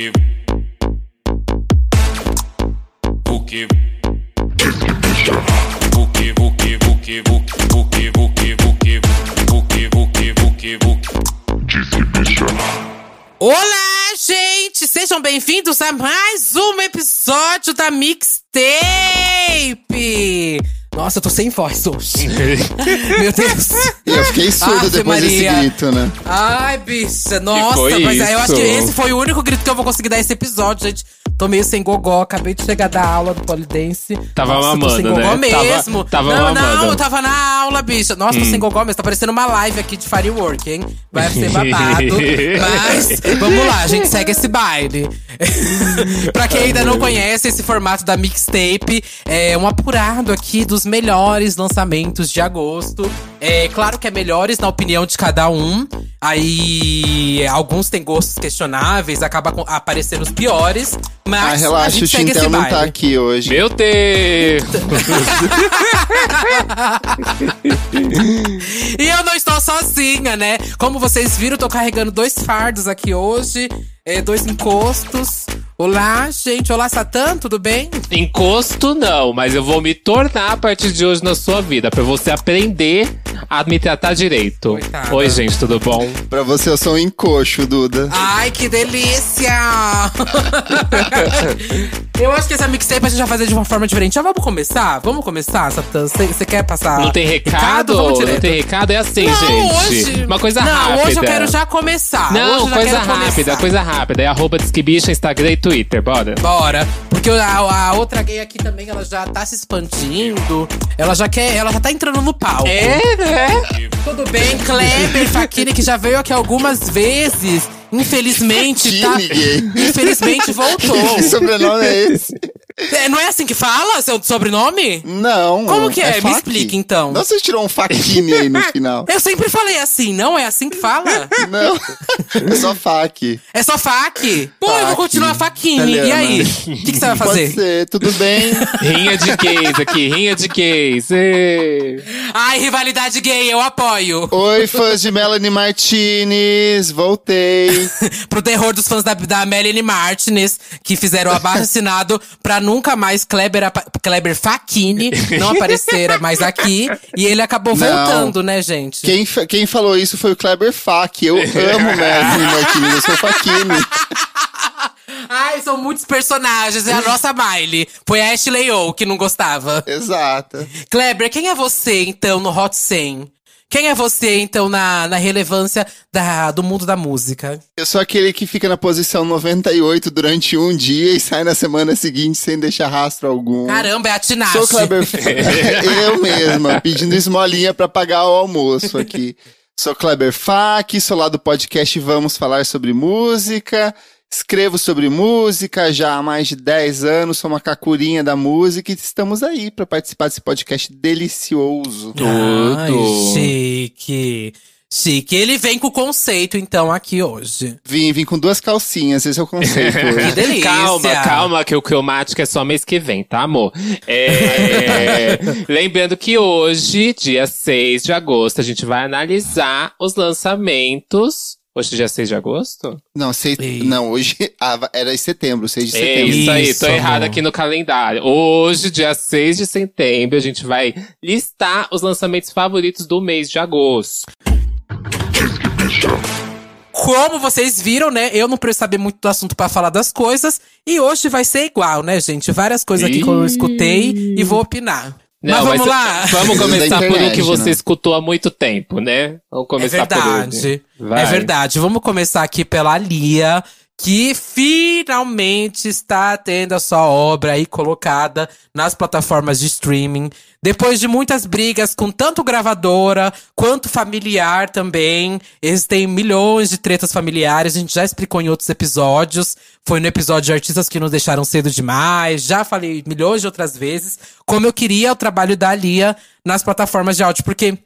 que o que o que o que o que o que o que o que o que o que o que o que Olá, gente! Sejam bem-vindos a mais um episódio da Mixtape! Nossa, eu tô sem voz hoje. Meu Deus. Eu fiquei surdo Ave depois Maria. desse grito, né? Ai, bicha, nossa, mas aí eu acho que esse foi o único grito que eu vou conseguir dar esse episódio, gente. Tô meio sem gogó, acabei de chegar da aula do polidense. Tava Nossa, tô sem mamando, gogó né? Tava- mesmo. tava não, mamando. não, eu tava na aula, bicha. Nossa, tô sem gogó mesmo. Tá parecendo uma live aqui de firework, hein? Vai ser babado. mas, vamos lá, a gente segue esse baile. pra quem ainda não conhece esse formato da mixtape, é um apurado aqui dos melhores lançamentos de agosto. É claro que é melhores na opinião de cada um. Aí alguns têm gostos questionáveis, acaba aparecendo os piores. Mas Ah, relaxa, o gente segue esse Tintel não baile. tá aqui hoje. Meu Deus! E eu não estou sozinha, né? Como vocês viram, eu tô carregando dois fardos aqui hoje. É, dois encostos. Olá, gente. Olá, Satã, tudo bem? Encosto não, mas eu vou me tornar a partir de hoje na sua vida, pra você aprender a me tratar direito. Coitada. Oi, gente, tudo bom? Pra você, eu sou um encoxo, Duda. Ai, que delícia! eu acho que essa mixtape a gente vai fazer de uma forma diferente. Já vamos começar? Vamos começar, Satã? Você quer passar? Não tem recado? Vamos Não tem recado? É assim, Não, gente. hoje. Uma coisa não, rápida. hoje eu quero já começar. Não, hoje eu já coisa quero rápida, começar. coisa rápida. É arroba Disquibicha, Instagram e Twitter, bora. Bora. Porque a, a outra gay aqui também, ela já tá se expandindo. Ela já quer. Ela já tá entrando no palco. É, né? Tudo bem, Kleber Fakini, que já veio aqui algumas vezes. Infelizmente, tá. Infelizmente voltou. Que sobrenome é esse? É, não é assim que fala seu sobrenome? Não. Como que é? Me Faki. explica, então. Não, você tirou um faquine aí no final. Eu sempre falei assim, não é assim que fala? Não. É só fac. É só fac. Pô, eu vou continuar Fakini. E aí? O que, que você vai Pode fazer? ser, tudo bem? Rinha de gays aqui, rinha de gays. Ai, rivalidade gay, eu apoio. Oi, fãs de Melanie Martinez, voltei. Pro terror dos fãs da, da Melanie Martinez, que fizeram o abaixo assinado pra nunca mais Kleber, Kleber Facchini não aparecer mais aqui. E ele acabou Não. voltando, né, gente? Quem, quem falou isso foi o Kleber Fak. Eu amo Melanie Martinez, eu sou faquine. Ai, são muitos personagens. É a nossa Miley. Foi a Ashley O que não gostava. Exato. Kleber, quem é você, então, no Hot 100? Quem é você, então, na, na relevância da, do mundo da música? Eu sou aquele que fica na posição 98 durante um dia e sai na semana seguinte sem deixar rastro algum. Caramba, é a Tinashe. Sou Kleber Eu mesma, pedindo esmolinha pra pagar o almoço aqui. Sou Kleber Fak, sou lá do podcast Vamos Falar Sobre Música. Escrevo sobre música já há mais de 10 anos, sou uma cacurinha da música e estamos aí pra participar desse podcast delicioso. Ai, chique. Chique. Ele vem com o conceito, então, aqui hoje. Vim, vim com duas calcinhas, esse é o conceito Que delícia. Calma, calma, que o cromático é só mês que vem, tá, amor? É, lembrando que hoje, dia 6 de agosto, a gente vai analisar os lançamentos. Hoje, dia 6 de agosto? Não, sei, Ei. não, hoje ah, era em setembro, 6 de É setembro. isso aí, Isso, tô errado amor. aqui no calendário. Hoje, dia 6 de setembro, a gente vai listar os lançamentos favoritos do mês de agosto. Como vocês viram, né? Eu não preciso saber muito do assunto pra falar das coisas. E hoje vai ser igual, né, gente? Várias coisas aqui que eu escutei e vou opinar. Mas vamos lá. Vamos Da começar por o que você né? escutou há muito tempo, né? Vamos É começar por verdade. ele. Vai. É verdade. Vamos começar aqui pela Lia, que finalmente está tendo a sua obra aí colocada nas plataformas de streaming. Depois de muitas brigas com tanto gravadora quanto familiar também. Eles têm milhões de tretas familiares, a gente já explicou em outros episódios. Foi no episódio de artistas que nos deixaram cedo demais. Já falei milhões de outras vezes como eu queria o trabalho da Lia nas plataformas de áudio, porque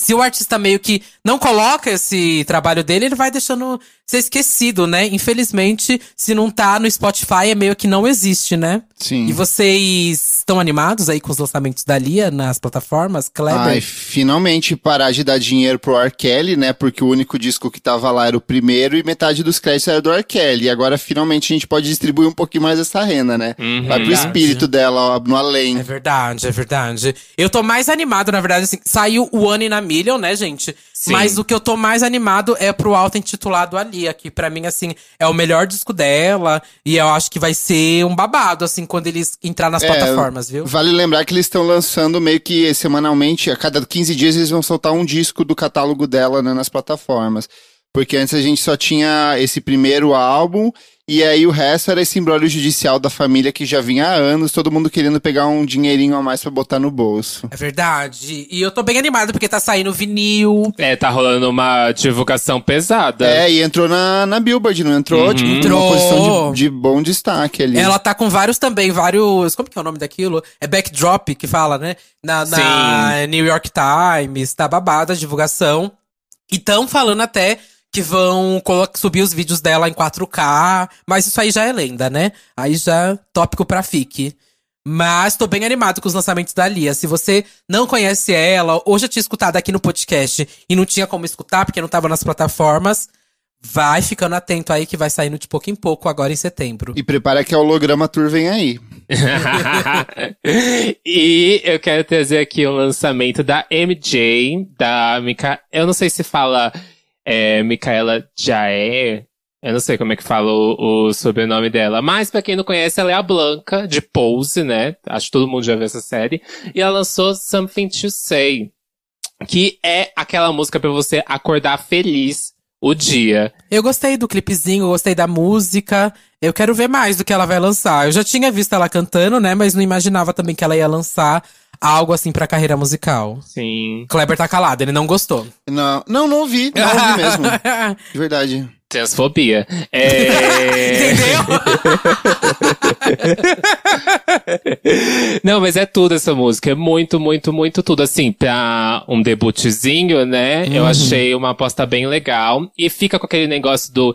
se o artista meio que não coloca esse trabalho dele, ele vai deixando ser esquecido, né? Infelizmente, se não tá no Spotify, é meio que não existe, né? Sim. E vocês estão animados aí com os lançamentos da Lia nas plataformas? Kleber? Ai, finalmente parar de dar dinheiro pro R. Kelly, né? Porque o único disco que tava lá era o primeiro e metade dos créditos era do R. Kelly. E agora finalmente a gente pode distribuir um pouquinho mais essa renda, né? Uhum. Vai pro Verdade. espírito dela, ó, no além. É verdade, é verdade. Eu tô mais animado, na verdade, assim, saiu o One in a Million, né, gente? Sim. Mas o que eu tô mais animado é pro álbum intitulado Alia, que pra mim, assim, é o melhor disco dela. E eu acho que vai ser um babado, assim, quando eles entrar nas É, plataformas, viu? Vale lembrar que eles estão lançando meio que semanalmente, a cada 15 dias eles vão soltar um disco do catálogo dela né, nas plataformas. Porque antes a gente só tinha esse primeiro álbum, e aí o resto era esse embrólio judicial da família que já vinha há anos, todo mundo querendo pegar um dinheirinho a mais pra botar no bolso. É verdade. E eu tô bem animado porque tá saindo vinil. É, tá rolando uma divulgação pesada. É, e entrou na, na Billboard, não entrou? Tipo, Entrou. uma posição de, de bom destaque ali. Ela tá com vários também, vários. Como que é o nome daquilo? É backdrop que fala, né? Na, na New York Times, tá babada a divulgação. E tão falando até que vão subir os vídeos dela em 4K. Mas isso aí já é lenda, né? Aí já tópico pra fique. Mas tô bem animado com os lançamentos da Lia. Se você não conhece ela, ou já tinha escutado aqui no podcast e não tinha como escutar porque não tava nas plataformas, vai ficando atento aí que vai saindo de pouco em pouco agora em setembro. E prepara que a holograma tour vem aí. e eu quero trazer aqui o lançamento da MJ, da Mica... Eu não sei se fala é, Micaela Jaé. Eu não sei como é que fala o, o sobrenome dela. Mas pra quem não conhece, ela é a Blanca, de Pose, né? Acho que todo mundo já viu essa série. E ela lançou Something to Say. Que é aquela música pra você acordar feliz o dia. Eu gostei do clipezinho, eu gostei da música. Eu quero ver mais do que ela vai lançar. Eu já tinha visto ela cantando, né? Mas não imaginava também que ela ia lançar algo assim pra carreira musical. Sim. Kleber tá calado, ele não gostou. Não, não, não ouvi, não ouvi mesmo. De verdade. Transfobia. É... Entendeu? Não, mas é tudo essa música. É muito, muito, muito tudo. Assim, pra um debutzinho, né? Eu achei uma aposta bem legal. E fica com aquele negócio do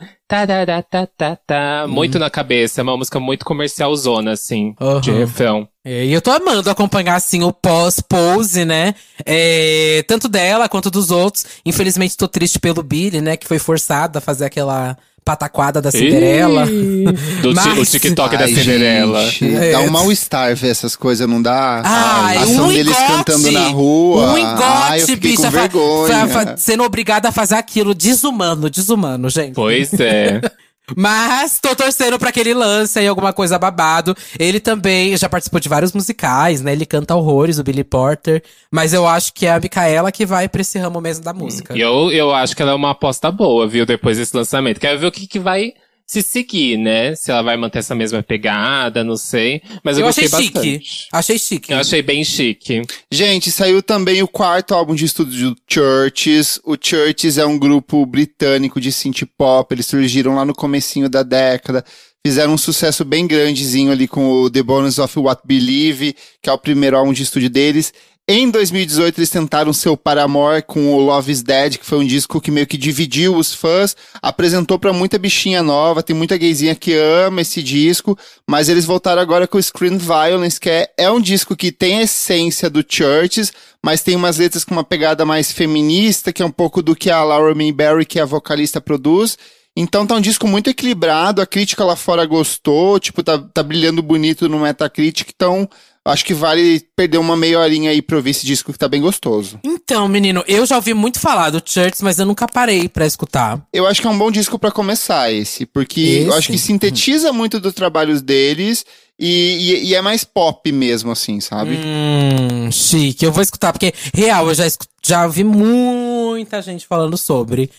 tá muito na cabeça. É uma música muito comercialzona, assim, de Uhum. refrão. É, e eu tô amando acompanhar, assim, o pós-pose, né? É, tanto dela quanto dos outros. Infelizmente, tô triste pelo Billy, né? Que foi forçado a fazer aquela pataquada da Cinderela. Ih, Do Mas- o TikTok da Ai, Cinderela. gente, É. Dá um mal-estar ver essas coisas, não dá? Ai, a ação um deles engote, cantando na rua. Um engote, Ai, eu bicha. vergonha. fa- fa- sendo obrigada a fazer aquilo. Desumano, desumano, gente. Pois é. Mas tô torcendo pra que ele lance aí alguma coisa babado. Ele também já participou de vários musicais, né? Ele canta horrores, o Billy Porter. Mas eu acho que é a Micaela que vai pra esse ramo mesmo da música. E eu, eu acho que ela é uma aposta boa, viu? Depois desse lançamento. Quero ver o que, que vai se seguir, né? Se ela vai manter essa mesma pegada, não sei. Mas eu, Eu gostei achei chique. bastante. Achei chique. Eu achei bem chique. Gente, saiu também o quarto álbum de estúdio do Churches. O Churches é um grupo britânico de synth pop. Eles surgiram lá no comecinho da década. Fizeram um sucesso bem grandezinho ali com o The Bonus of What Believe, que é o primeiro álbum de estúdio deles. Em 2018, eles tentaram seu Paramore com o Love is Dead, que foi um disco que meio que dividiu os fãs, apresentou pra muita bichinha nova, tem muita gayzinha que ama esse disco, mas eles voltaram agora com o Screen Violence, que é, é um disco que tem a essência do Churches, mas tem umas letras com uma pegada mais feminista, que é um pouco do que a Laura Mayberry, que é a vocalista, produz. Então tá um disco muito equilibrado, a crítica lá fora gostou, tipo, tá, tá brilhando bonito no Metacritic, então acho que vale perder uma meia horinha aí pra ouvir esse disco que tá bem gostoso. Então, menino, eu já ouvi muito falar do Church, mas eu nunca parei pra escutar. Eu acho que é um bom disco pra começar esse, porque Esse? eu acho que sintetiza muito dos trabalhos deles e, e, e é mais pop mesmo, assim, sabe? Hum, chique. Eu vou escutar, porque, real, eu já, já ouvi muita gente falando sobre.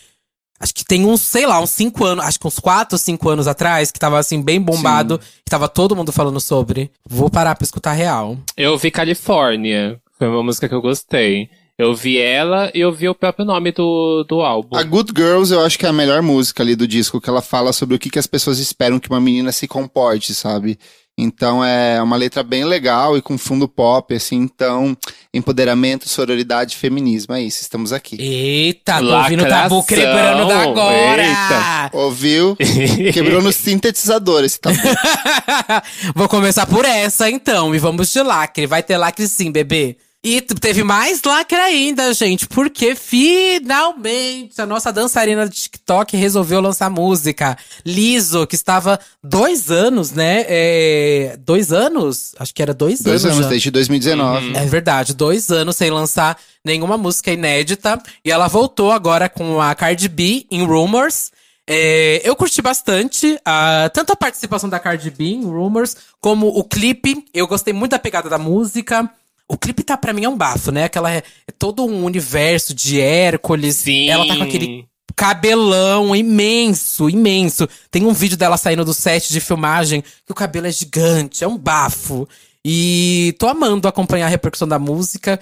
Acho que tem uns, sei lá, uns cinco anos, acho que uns quatro, cinco anos atrás, que tava assim, bem bombado, que tava todo mundo falando sobre. Vou parar pra escutar real. Eu ouvi Califórnia. Foi uma música que eu gostei. Eu vi ela e eu vi o próprio nome do, do álbum. A Good Girls eu acho que é a melhor música ali do disco, que ela fala sobre o que, que as pessoas esperam que uma menina se comporte, sabe? Então é uma letra bem legal e com fundo pop, assim. Então, empoderamento, sororidade, feminismo. É isso, estamos aqui. Eita, tô ouvindo o tabu quebrando da agora! Eita. Ouviu? Quebrou no sintetizador esse tabu. Vou começar por essa então, e vamos de lacre. Vai ter lacre sim, bebê. E teve mais lacre ainda, gente, porque finalmente a nossa dançarina de TikTok resolveu lançar música. Liso, que estava dois anos, né? É, dois anos? Acho que era dois, dois anos. Dois anos, já. desde 2019. Uhum. É verdade, dois anos sem lançar nenhuma música inédita. E ela voltou agora com a Cardi B em Rumors. É, eu curti bastante, uh, tanto a participação da Cardi B em Rumors, como o clipe. Eu gostei muito da pegada da música. O clipe tá, pra mim, é um bafo, né? Aquela é, é todo um universo de Hércules. Sim. Ela tá com aquele cabelão imenso, imenso. Tem um vídeo dela saindo do set de filmagem que o cabelo é gigante, é um bafo. E tô amando acompanhar a repercussão da música.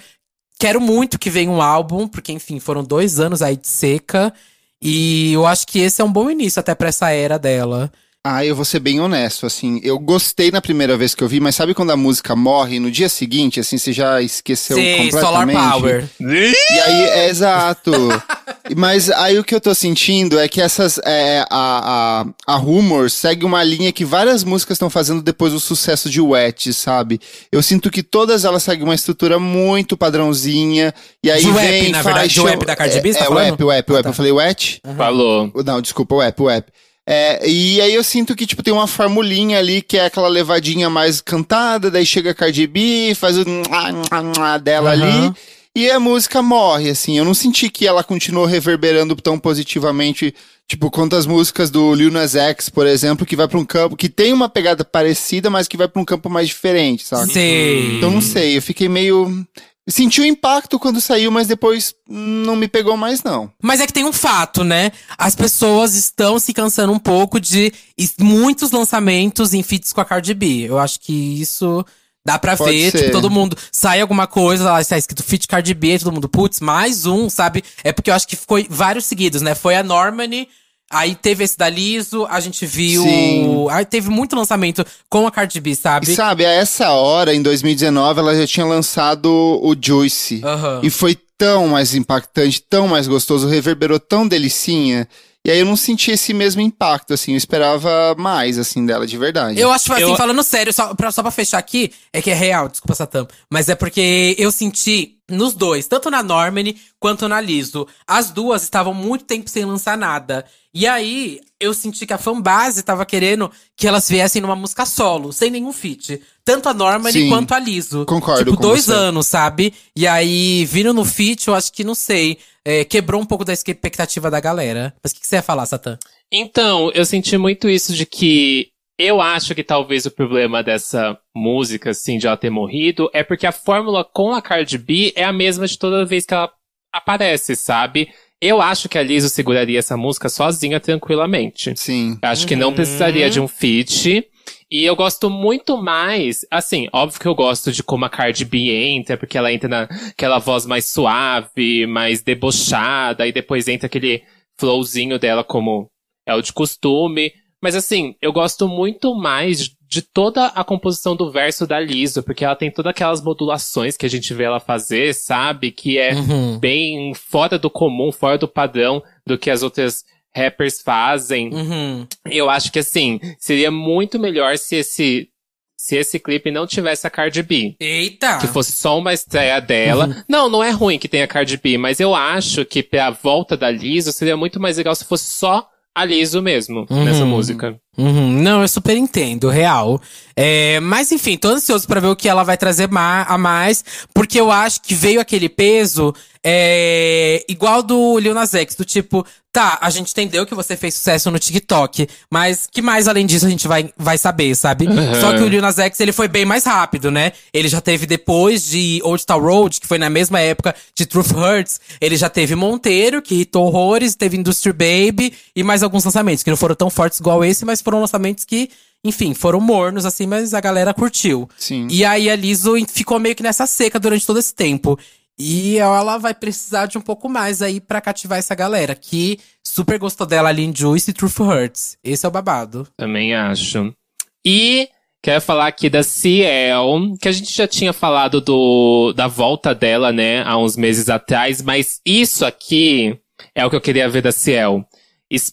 Quero muito que venha um álbum, porque, enfim, foram dois anos aí de seca. E eu acho que esse é um bom início até pra essa era dela. Ah, eu vou ser bem honesto, assim, eu gostei na primeira vez que eu vi, mas sabe quando a música morre no dia seguinte, assim, você já esqueceu Sim, completamente? Solar Power. E aí, é exato. mas aí o que eu tô sentindo é que essas, é, a, a, a Rumor segue uma linha que várias músicas estão fazendo depois do sucesso de Wet, sabe? Eu sinto que todas elas seguem uma estrutura muito padrãozinha, e aí de vem web, na verdade, de web da Cardi B, é, tá é, falando? Web, Web, Web, tá. eu falei Wet? Uhum. Falou. Não, desculpa, Web, Web. É, e aí eu sinto que, tipo, tem uma formulinha ali que é aquela levadinha mais cantada, daí chega a Cardi B, faz o dela uhum. ali, e a música morre, assim. Eu não senti que ela continuou reverberando tão positivamente, tipo, quanto as músicas do Lil Nas X, por exemplo, que vai pra um campo, que tem uma pegada parecida, mas que vai pra um campo mais diferente, sabe? Sim. Então não sei, eu fiquei meio... Senti o impacto quando saiu, mas depois não me pegou mais, não. Mas é que tem um fato, né? As pessoas estão se cansando um pouco de muitos lançamentos em feats com a Cardi B. Eu acho que isso dá pra Pode ver. ser. Tipo, todo mundo sai alguma coisa, lá está escrito feat Cardi B, todo mundo, putz, mais um, sabe? É porque eu acho que ficou vários seguidos, né? Foi a Normani. Aí teve esse da Liso, a gente viu. Sim. Aí teve muito lançamento com a Cardi B, sabe? E sabe, a essa hora, em 2019, ela já tinha lançado o Juice. Aham. E foi tão mais impactante, tão mais gostoso, reverberou tão delicinha. E aí eu não senti esse mesmo impacto, assim, eu esperava mais, assim, dela, de verdade. Eu acho, assim, Eu- falando sério, só pra, só pra fechar aqui, é que é real, desculpa, Satã. Mas é porque eu senti nos dois, tanto na Normani quanto na Liso. As duas estavam muito tempo sem lançar nada. E aí, eu senti que a fanbase tava querendo que elas viessem numa música solo, sem nenhum feat. Tanto a Normani Sim. quanto a Liso. Concordo Tipo, com dois você. anos, sabe? E aí, vindo no feat, eu acho que, não sei, é, quebrou um pouco da expectativa da galera. Mas o que, que você ia falar, Satã? Então, eu senti muito isso de que eu acho que talvez o problema dessa música, assim, de ela ter morrido, é porque a fórmula com a Cardi B é a mesma de toda vez que ela aparece, sabe? Eu acho que a Lizzo seguraria essa música sozinha tranquilamente. Sim. Eu Acho que não Uhum. precisaria de um feat. E eu gosto muito mais, assim, óbvio que eu gosto de como a Cardi B entra, porque ela entra naquela voz mais suave, mais debochada, e depois entra aquele flowzinho dela como é o de costume. Mas assim, eu gosto muito mais de toda a composição do verso da Lizzo, porque ela tem todas aquelas modulações que a gente vê ela fazer, sabe? Que é Uhum. bem fora do comum, fora do padrão do que as outras rappers fazem. Uhum. Eu acho que assim, seria muito melhor se esse se esse clipe não tivesse a Cardi B. Eita! Que fosse só uma estreia dela. Não, não é ruim que tenha a Cardi B, mas eu acho que pra volta da Lizzo seria muito mais legal se fosse só a Lizzo mesmo nessa Uhum. música. Uhum, não, eu super entendo, real. É, mas enfim, tô ansioso pra ver o que ela vai trazer ma a mais, porque eu acho que veio aquele peso é, igual do Lil Nas X, do tipo, tá, a gente entendeu que você fez sucesso no TikTok, mas que mais além disso a gente vai, vai saber, sabe? Só que o Lil Nas X, ele foi bem mais rápido, né? Ele já teve depois de Old Town Road, que foi na mesma época de Truth Hurts, ele já teve Monteiro, que hitou horrores, teve Industry Baby e mais alguns lançamentos, que não foram tão fortes igual esse, mas foram lançamentos que, enfim, foram mornos, assim, mas a galera curtiu. Sim. E aí a Lizzo ficou meio que nessa seca durante todo esse tempo. E ela vai precisar de um pouco mais aí pra cativar essa galera, que super gostou dela ali em Juice e Truth Hurts. Esse é o babado. Também acho. E quero falar aqui da Ciel, que a gente já tinha falado do, da volta dela, né, há uns meses atrás, mas isso aqui é o que eu queria ver da Ciel.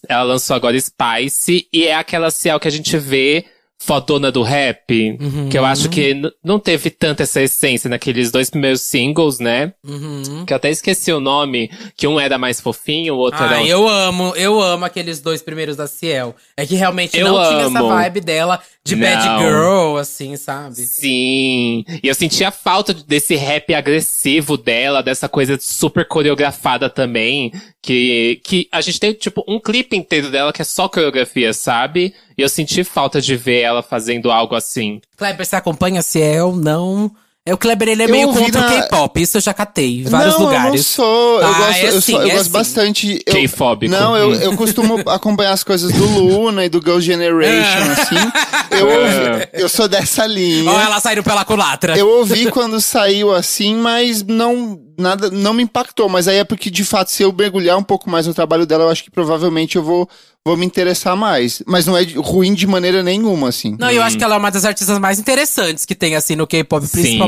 Ela lançou agora Spice, e é aquela Ciel que a gente vê fodona do rap, Uhum. que eu acho que não teve tanta essa essência naqueles dois primeiros singles, né? Uhum. Que eu até esqueci o nome, que um era mais fofinho, o outro Ah, era... eu amo, eu amo aqueles dois primeiros da Ciel. É que realmente Eu não tinha essa amo. vibe dela de bad Não. girl, assim, sabe? Sim. E eu sentia falta desse rap agressivo dela, dessa coisa super coreografada também. Que, que a gente tem, tipo, um clipe inteiro dela que é só coreografia, sabe? E eu senti falta de ver ela fazendo algo assim. Kleber, você acompanha a Ciel? Não. É, o Kleber, ele é Eu meio contra o na- K-pop, isso eu já catei. em Vários não, Eu não lugares. sou. Eu Ah, gosto, é eu, sim, sou- eu é gosto sim. bastante. Eu, K-fóbico. Não, eu, Hum. eu costumo acompanhar as coisas do Luna e do Girl Generation, assim. Eu, ouvi- eu sou dessa linha. Ó, ela saindo pela culatra. Eu ouvi quando saiu assim, mas não nada não me impactou. Mas aí é porque, de fato, se eu mergulhar um pouco mais no trabalho dela, eu acho que provavelmente eu vou, vou me interessar mais. Mas não é ruim de maneira nenhuma, assim. Não, eu acho que ela é uma das artistas mais interessantes que tem, assim, no K-pop, Sim.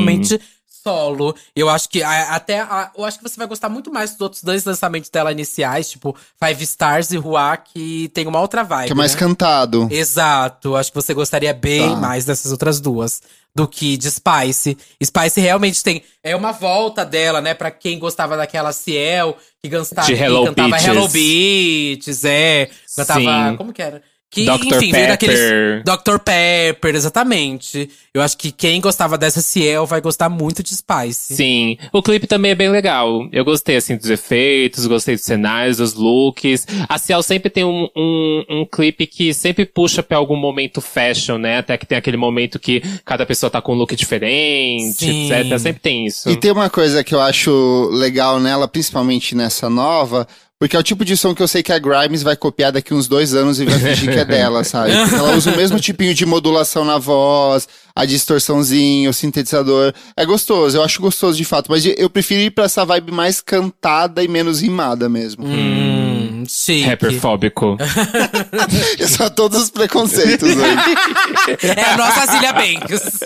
Solo. Eu acho que a- até. a- eu acho que você vai gostar muito mais dos outros dois lançamentos dela iniciais, tipo Five Stars e Hua, que tem uma outra vibe. Que é mais né? cantado. Exato, acho que você gostaria bem Tá. mais dessas outras duas do que de Spice. Spice realmente tem. É uma volta dela, né? Pra quem gostava daquela Ciel, que, gostava, De que Hello cantava Beaches. Hello Beats, é. Cantava. Sim. Como que era? Que, Dr. enfim, veio daqueles. Pepper. Dr. Pepper, exatamente. Eu acho que quem gostava dessa Ciel vai gostar muito de Spice. Sim. O clipe também é bem legal. Eu gostei, assim, dos efeitos, gostei dos cenários, dos looks. A Ciel sempre tem um, um, um clipe que sempre puxa pra algum momento fashion, né? Até que tem aquele momento que cada pessoa tá com um look diferente, Sim. etc. Sempre tem isso. E tem uma coisa que eu acho legal nela, principalmente nessa nova, porque é o tipo de som que eu sei que a Grimes vai copiar daqui uns dois anos e vai fingir que é dela, sabe? Porque ela usa o mesmo tipinho de modulação na voz, a distorçãozinha, o sintetizador. É gostoso, eu acho gostoso de fato, mas eu prefiro ir pra essa vibe mais cantada e menos rimada mesmo. Hum, chique. Rapperfóbico. Eu só todos os preconceitos hoje. É a nossa Zilia Banks.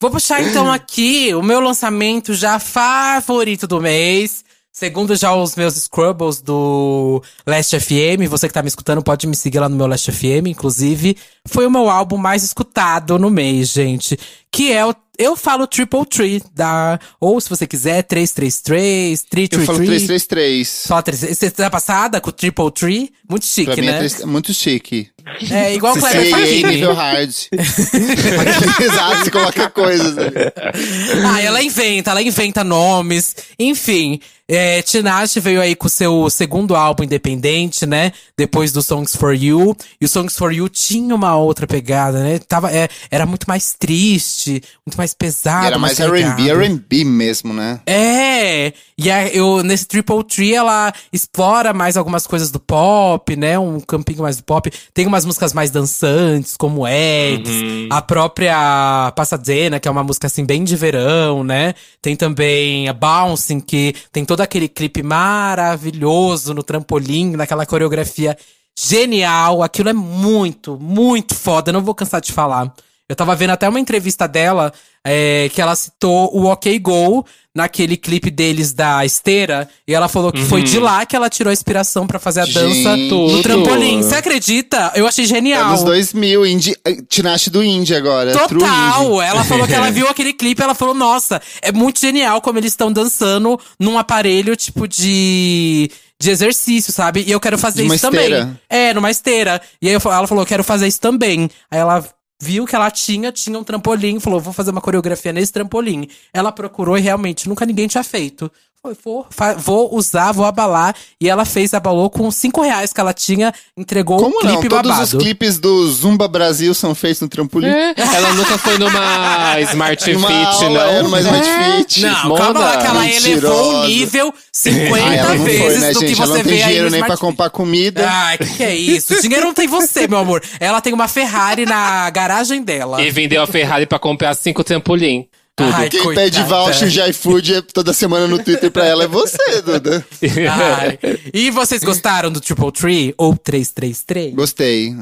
Vou puxar então aqui o meu lançamento já favorito do mês. Segundo já os meus Scrubbles do Last FM, você que tá me escutando pode me seguir lá no meu Last FM, inclusive. Foi o meu álbum mais escutado no mês, gente. Que é o Eu Falo Triple Tree, da. Ou se você quiser, 333, Eu 333. falo 333. Só 3. Você tá passada com o Triple Tree? Muito chique, Pra mim né? é três- muito chique. É igual o Kleber Fagini. nível hard. Exato, você coloca coisas ali. Ah, ela inventa, ela inventa nomes. Enfim, é, Tinashe veio aí com o seu segundo álbum independente, né? Depois do Songs for You. E o Songs for You tinha uma outra pegada, né? Tava, é, era muito mais triste, muito mais pesado. E era mais. R&B, R&B mesmo, né? É! E a- eu, nesse Triple Tree, ela explora mais algumas coisas do pop, né? Um campinho mais do pop. Tem umas músicas mais dançantes, como Eggs. A própria Passadena, que é uma música, assim, bem de verão, né? Tem também a Bouncing, que tem todo aquele clipe maravilhoso no trampolim, naquela coreografia genial. Aquilo é muito, muito foda. Eu não vou cansar de falar. Eu tava vendo até uma entrevista dela, é, que ela citou o OK Go naquele clipe deles da esteira. E ela falou que foi de lá que ela tirou a inspiração pra fazer a dança Gente. no trampolim. Você acredita? Eu achei genial. Anos 2000, indie, eh, Tinashe do indie agora. indie. Total! Ela falou que ela viu aquele clipe ela falou, nossa, é muito genial como eles estão dançando num aparelho, tipo, de. De exercício, sabe? E eu quero fazer isso também. esteira? É, numa esteira. E aí eu ela falou, quero fazer isso também. Aí ela viu que ela tinha, tinha um trampolim, falou, vou fazer uma coreografia nesse trampolim. Ela procurou e realmente nunca ninguém tinha feito. Foi, vou, vou usar, vou abalar. E ela fez, abalou com cinco reais que ela tinha, entregou Como o não? clipe Todos babado. os clipes do Zumba Brasil são feitos no trampolim. É. Ela nunca foi numa Smart Fit, aula, não? é, numa Smart Fit. Não, Moda. calma lá, que ela Mentirosa. elevou o nível 50 Ah, ela não vezes foi, né, do que gente? você Ela não tem vê aí dinheiro no nem pra comprar comida. Ai, que que é isso? Dinheiro não tem você, meu amor. Ela tem uma Ferrari na garagem dela. E vendeu a Ferrari pra comprar cinco trampolim. Tudo. Ai, Quem coitada. pede voucher de iFood é toda semana no Twitter pra ela é você, Duda. Ai. E vocês gostaram do Triple Tree ou 333? Gostei.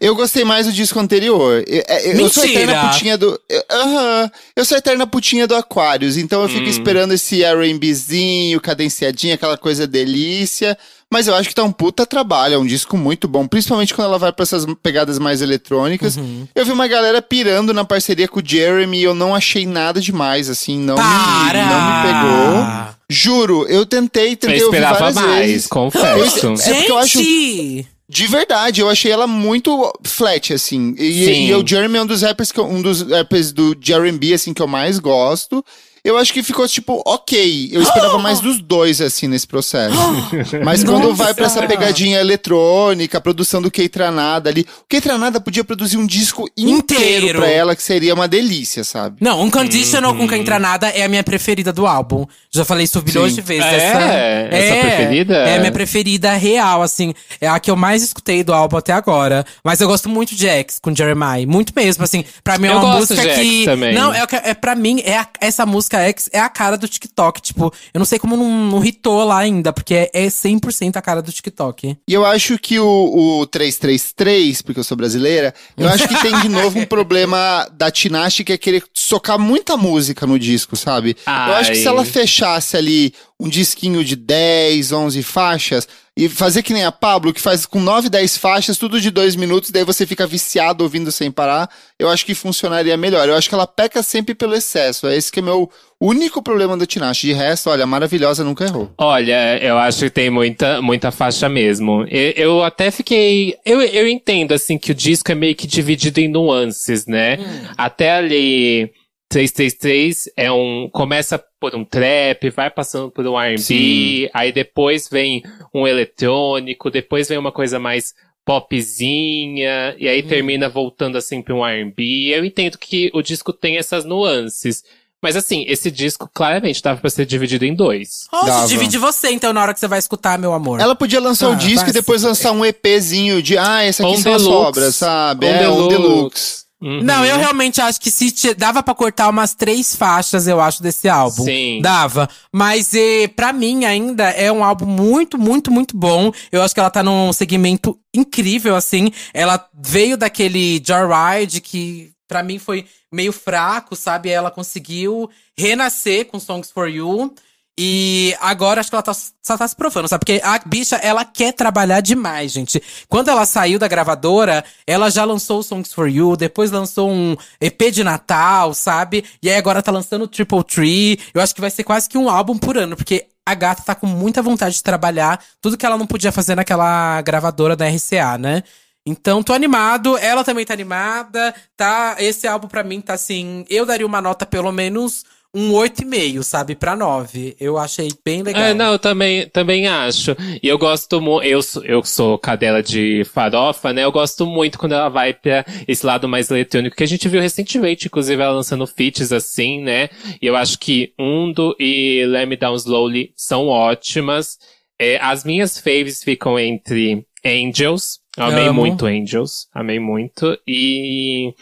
Eu gostei mais do disco anterior. Eu, eu- eu sou a eterna putinha do. eu- Aham. Eu sou a eterna putinha do Aquarius, então eu fico esperando esse RBzinho, cadenciadinho, aquela coisa delícia. Mas eu acho que tá um puta trabalho, é um disco muito bom, principalmente quando ela vai pra essas pegadas mais eletrônicas. Eu vi uma galera pirando na parceria com o Jeremy e eu não achei nada demais, assim, não, me, Para! não me pegou. Juro, eu tentei, Eu tentei ouvir esperava várias mais, vezes. confesso. Eu- É porque eu acho- Gente! De verdade, eu achei ela muito flat, assim. E, Sim. e o Jeremy é um dos rappers, que eu- um dos rappers do R&B, assim, que eu mais gosto. Eu acho que ficou, tipo, ok. Eu esperava mais dos dois, assim, nesse processo. Mas quando Nossa! vai pra essa pegadinha eletrônica, a produção do Keitranada ali. O Keitranada podia produzir um disco inteiro, Inteiro. pra ela, que seria uma delícia, sabe? Não, Unconditional com Quem Nada é a minha preferida do álbum. Já falei isso bilhões de vezes. É? Essa, Essa preferida? É a minha preferida real, assim. É a que eu mais escutei do álbum até agora. Mas eu gosto muito de X com Jeremiah. Muito mesmo, assim. Pra mim é Eu uma gosto música de X que. também. Não, é, é pra mim, é a- essa música X é a cara do TikTok. Tipo, eu não sei como não, não hitou lá ainda, porque é, é 100% a cara do TikTok. E eu acho que o, o 333, porque eu sou brasileira, eu acho que tem de novo um problema da Tinashe que é querer socar muita música no disco, sabe? Eu acho que se Ai. ela fechasse ali um disquinho de 10, 11 faixas e fazer que nem a Pablo, que faz com 9, 10 faixas, tudo de dois minutos, daí você fica viciado ouvindo sem parar, eu acho que funcionaria melhor. Eu acho que ela peca sempre pelo excesso. É esse que é meu único problema da Tinashe. De resto, olha, maravilhosa, nunca errou. Olha, eu acho que tem muita, muita faixa mesmo. Eu, eu até fiquei. Eu, eu entendo, assim, que o disco é meio que dividido em nuances, né? Até ali. 333 é um. Começa por um trap, vai passando por um RB, aí depois vem um eletrônico, depois vem uma coisa mais popzinha, e aí termina voltando assim pra um RB. Eu entendo que o disco tem essas nuances. Mas assim, esse disco claramente dava pra ser dividido em dois. Nossa, Dava. divide você então na hora que você vai escutar, meu amor. Ela podia lançar Ah, o disco e depois lançar um EPzinho de, ah, esse aqui Um são as deluxe. sobras, sabe? Um é, um deluxe. Uhum. Não, eu realmente acho que se te- dava pra cortar umas três faixas, eu acho, desse álbum. Sim. Dava. Mas eh, pra mim ainda é um álbum muito, muito, muito bom. Eu acho que ela tá num segmento incrível, assim. Ela veio daquele Joyride que pra mim foi meio fraco, sabe? Ela conseguiu renascer com Songs for You. E agora acho que ela tá, só tá se provando, sabe? Porque a bicha, ela quer trabalhar demais, gente. Quando ela saiu da gravadora, ela já lançou o Songs for You, depois lançou um EP de Natal, sabe? E aí agora tá lançando o Triple Tree. Eu acho que vai ser quase que um álbum por ano, porque a gata tá com muita vontade de trabalhar tudo que ela não podia fazer naquela gravadora da RCA, né? Então, tô animado, ela também tá animada, tá? Esse álbum pra mim tá assim, eu daria uma nota pelo menos um 8,5, sabe, pra 9. Eu achei bem legal. É, não, eu também, também acho. E eu gosto muito, eu, sou- eu sou cadela de farofa, né? Eu gosto muito quando ela vai pra esse lado mais eletrônico, que a gente viu recentemente, inclusive ela lançando feats assim, né? E eu acho que Undo e Let Me Down Slowly são ótimas. É, as minhas faves ficam entre Angels. Eu amei Amo. muito Angels. Amei muito. E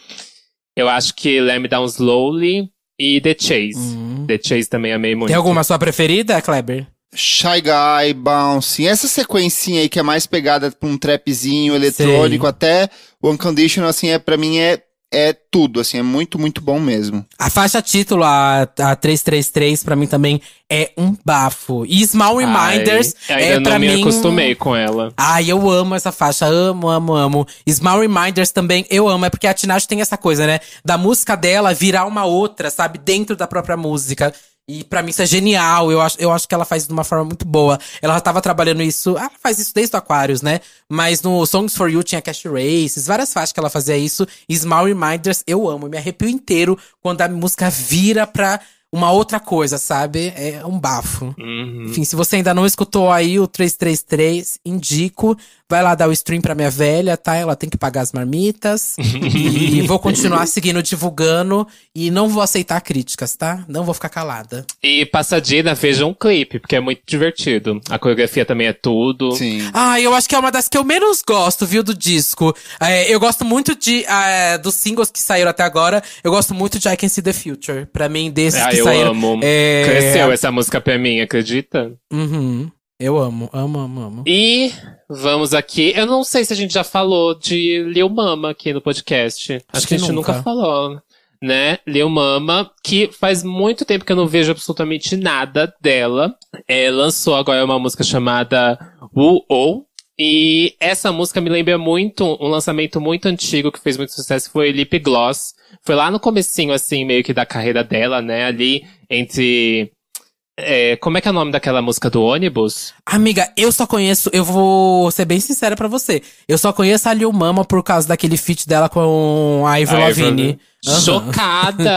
eu acho que Let Me Down Slowly e The Chase. Hum. The Chase também amei muito. Tem alguma sua preferida, Kleber? Shy Guy, Bouncing, essa sequencinha aí que é mais pegada pra um trapzinho eletrônico, até o Unconditional, assim, é, pra mim é, é tudo, assim, é muito, muito bom mesmo. A faixa título, a, a 333, pra mim também é um bafo. E Small Reminders Ai, é ainda pra não me mim... acostumei com ela. Ai, eu amo essa faixa, amo, amo, amo. Small Reminders também, eu amo. É porque a Tinashe tem essa coisa, né? Da música dela virar uma outra, sabe? Dentro da própria música. E pra mim isso é genial. Eu acho, eu acho que ela faz de uma forma muito boa. Ela já tava trabalhando isso. Ela faz isso desde o Aquarius, né? Mas no Songs for You tinha Cash Races, várias faixas que ela fazia isso. Small Reminders, eu amo. Eu me arrepio inteiro quando a música vira pra uma outra coisa, sabe? É um bafo. Uhum. Enfim, se você ainda não escutou aí o 333, indico. Vai lá dar o stream pra minha velha, tá? Ela tem que pagar as marmitas. e vou continuar seguindo, divulgando. E não vou aceitar críticas, tá? Não vou ficar calada. E Passadina, veja um clipe, porque é muito divertido. A coreografia também é tudo. Sim. Ah, eu acho que é uma das que eu menos gosto, viu, do disco. É, eu gosto muito de é, dos singles que saíram até agora. Eu gosto muito de I Can See the Future. Pra mim, desses Ah, que eu saíram. amo. é, Cresceu essa música pra mim, acredita? Uhum. Eu amo, amo, amo, amo. E vamos aqui. Eu não sei se a gente já falou de Lil Mama aqui no podcast. Acho, que, que a gente nunca. nunca. falou. Né? Lil Mama, que faz muito tempo que eu não vejo absolutamente nada dela. É, lançou agora uma música chamada Woo Oh. E essa música me lembra muito um lançamento muito antigo que fez muito sucesso, foi Lip Gloss. Foi lá no comecinho, assim, meio que da carreira dela, né? Ali entre. é, como é que é o nome daquela música do ônibus? Amiga, eu só conheço, eu vou ser bem sincera pra você. Eu só conheço a Lil Mama por causa daquele feat dela com a Avril Lavigne. Aham. Chocada!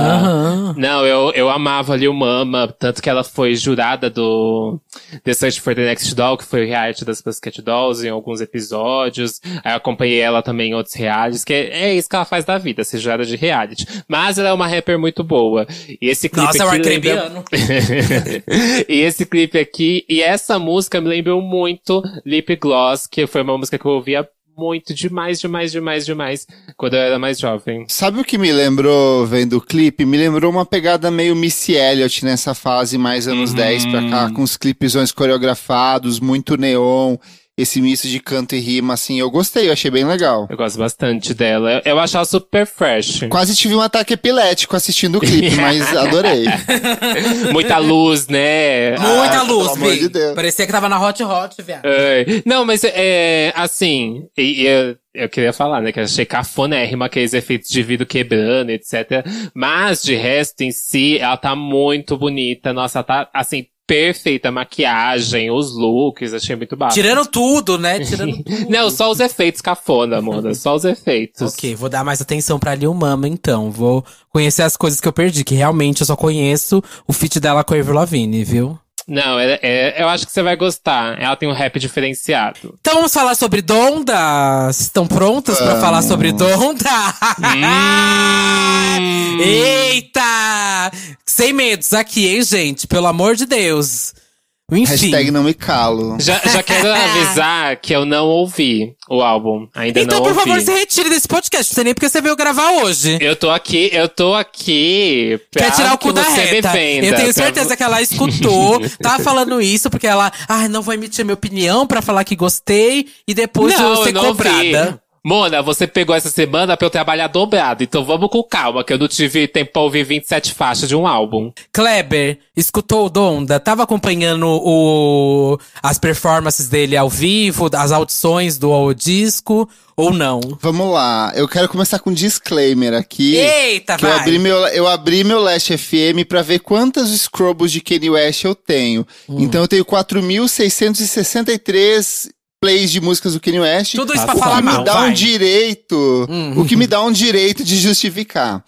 Aham. Não, eu, eu amava a Lil Mama, tanto que ela foi jurada do The Search for the Next Doll, que foi o reality das Pussycat Dolls em alguns episódios. Aí eu acompanhei ela também em outros realities, que é, é isso que ela faz da vida, ser jurada de reality. Mas ela é uma rapper muito boa. E esse clipe Nossa, é o aqui lembra... arcrebiano. e esse clipe aqui, e essa música me lembrou muito Lip Gloss, que foi uma música que eu ouvia muito, demais, demais, demais, demais, quando eu era mais jovem. Sabe o que me lembrou vendo o clipe? Me lembrou uma pegada meio Missy Elliott nessa fase mais anos Uhum. 10 pra cá, com os clipezões coreografados, muito neon, esse misto de canto e rima, assim, eu gostei, eu achei bem legal. Eu gosto bastante dela. Eu- Eu acho ela super fresh. Quase tive um ataque epilético assistindo o clipe, mas adorei. Muita luz, né? Muita Ah, luz, pelo de Deus. Parecia que tava na Hot Hot, viado. É, não, mas é assim, e- e eu, eu queria falar, né, que eu achei cafonérrima aqueles efeitos de vidro quebrando, etc. Mas, de resto, em si, ela tá muito bonita. Nossa, ela tá, assim, perfeita. A maquiagem, os looks, achei muito bafo. Tirando tudo, né? Tirando tudo. Não, só os efeitos cafona, mona. Só os efeitos. Ok, vou dar mais atenção pra Lil Mama, então. Vou conhecer as coisas que eu perdi, que realmente eu só conheço o feat dela com a Avril Lavigne, viu? Não, é, é- eu acho que você vai gostar. Ela tem um rap diferenciado. Então vamos falar sobre Donda? Estão prontas pra falar sobre Donda? Hum. Eita! Sem medos aqui, hein, gente? Pelo amor de Deus. Enfim. Hashtag não me calo. Já, já quero avisar que eu não ouvi o álbum. Ainda Então, não por ouvi. favor, se retire desse podcast. Não sei nem porque você veio gravar hoje. Eu tô aqui, eu tô aqui pra Quer tirar o cu da reta. venda. Eu tenho pra- certeza que ela escutou, tava falando isso, porque ela, ah, não vou emitir minha opinião pra falar que gostei e depois não, eu ser não cobrada. ouvi. Mona, você pegou essa semana pra eu trabalhar dobrado, então vamos com calma, que eu não tive tempo pra ouvir 27 faixas de um álbum. Kleber, escutou o Donda? Tava acompanhando o, as performances dele ao vivo, as audições do disco, ou não? Vamos lá, eu quero começar com um disclaimer aqui. Eita, que eu vai! abri, meu, eu abri meu Last FM pra ver quantos scrubbles de Kanye West eu tenho. Hum. Então eu tenho 4.663 plays de músicas do Kanye West. Tudo isso pra o falar que me mal, dá vai. um direito, Hum. o que me dá um direito de justificar.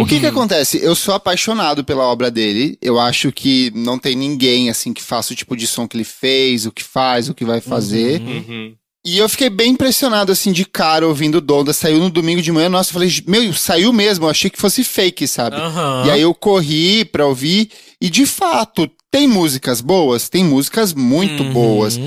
o que que acontece? Eu sou apaixonado pela obra dele. Eu acho que não tem ninguém assim que faça o tipo de som que ele fez, o que faz, o que vai fazer. Uhum. E eu fiquei bem impressionado, assim, de cara, ouvindo o Donda. Saiu no domingo de manhã, nossa, eu falei, meu, saiu mesmo, eu achei que fosse fake, sabe? E aí eu corri pra ouvir, e de fato, tem músicas boas, tem músicas muito Uhum. boas.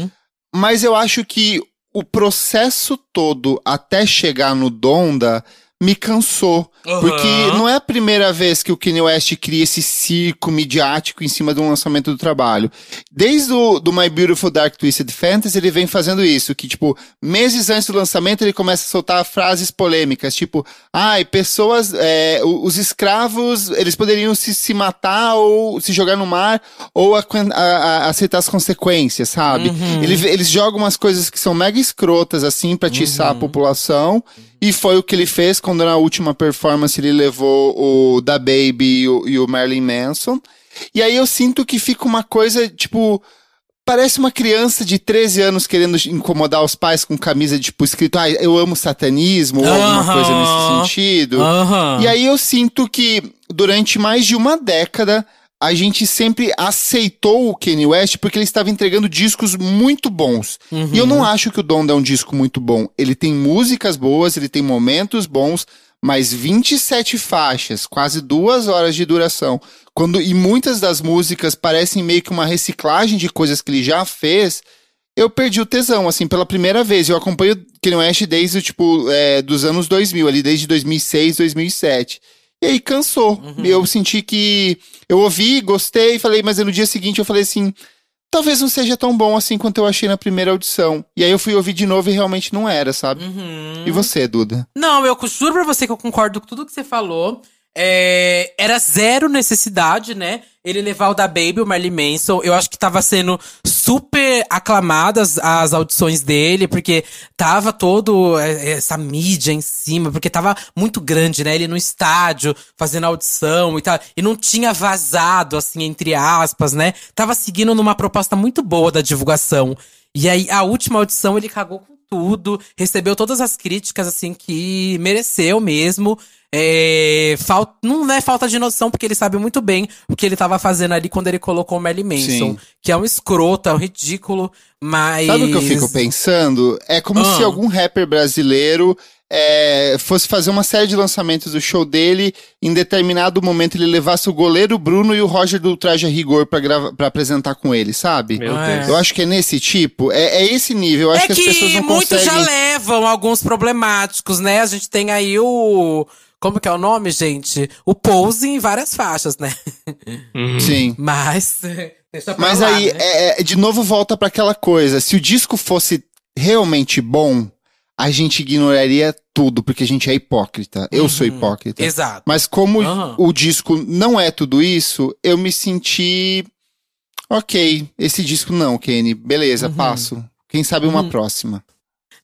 Mas eu acho que o processo todo até chegar no Donda me cansou. Aham. Porque não é a primeira vez que o Kanye West cria esse circo midiático em cima de um lançamento do trabalho. Desde o do My Beautiful Dark Twisted Fantasy, ele vem fazendo isso, que, tipo, meses antes do lançamento, ele começa a soltar frases polêmicas, tipo, ai, pessoas, é, os escravos, eles poderiam se, se matar ou se jogar no mar, ou a- a- a- aceitar as consequências, sabe? Ele- eles jogam umas coisas que são mega escrotas, assim, pra atiçar a população. E foi o que ele fez quando na última performance ele levou o Da Baby e o, e o Marilyn Manson. E aí eu sinto que fica uma coisa, tipo, parece uma criança de 13 anos querendo incomodar os pais com camisa, tipo, escrito, ah, eu amo satanismo, ou alguma Aham. coisa nesse sentido. Aham. E aí eu sinto que durante mais de uma década a gente sempre aceitou o Kanye West porque ele estava entregando discos muito bons. E eu não acho que o Donda é um disco muito bom. Ele tem músicas boas, ele tem momentos bons, mas 27 faixas, quase duas horas de duração. Quando, e muitas das músicas parecem meio que uma reciclagem de coisas que ele já fez. Eu perdi o tesão, assim, pela primeira vez. Eu acompanho o Kanye West desde, tipo, é, dos anos 2000, ali, desde 2006, 2007. E aí cansou. Eu senti que. Eu ouvi, gostei, falei, mas no dia seguinte eu falei assim. Talvez não seja tão bom assim quanto eu achei na primeira audição. E aí eu fui ouvir de novo e realmente não era, sabe? Uhum. E você, Duda? Não, eu juro pra você que eu concordo com tudo que você falou. É, era zero necessidade, né? Ele levar o da Baby, o Marley Manson. Eu acho que tava sendo super aclamadas as audições dele, porque tava todo é, essa mídia em cima, porque tava muito grande, né? Ele no estádio fazendo audição e tal. E não tinha vazado, assim, entre aspas, né? Tava seguindo numa proposta muito boa da divulgação. E aí, a última audição, ele cagou com tudo, recebeu todas as críticas, assim, que mereceu mesmo. É, fal- não é falta de noção, porque ele sabe muito bem o que ele tava fazendo ali quando ele colocou o Marilyn Manson. Sim. Que é um escroto, é um ridículo, mas. Sabe o que eu fico pensando? É como Ah. se algum rapper brasileiro é, fosse fazer uma série de lançamentos do show dele. Em determinado momento, ele levasse o goleiro Bruno e o Roger do Traje a Rigor pra, grava- pra apresentar com ele, sabe? Meu É. Deus. Eu acho que é nesse tipo. É, é esse nível. Eu acho É que, que, as pessoas não muitos conseguem. já levam alguns problemáticos, né? A gente tem aí o. Como que é o nome, gente? O Pose em várias faixas, né? Sim. Mas. Mas lá, aí, né? é, é, de novo, volta pra aquela coisa. Se o disco fosse realmente bom, a gente ignoraria tudo, porque a gente é hipócrita. Eu sou hipócrita. Exato. Mas como Aham. o disco não é tudo isso, eu me senti. Ok, esse disco não, Kenny. Beleza, Uhum. passo. Quem sabe uma próxima.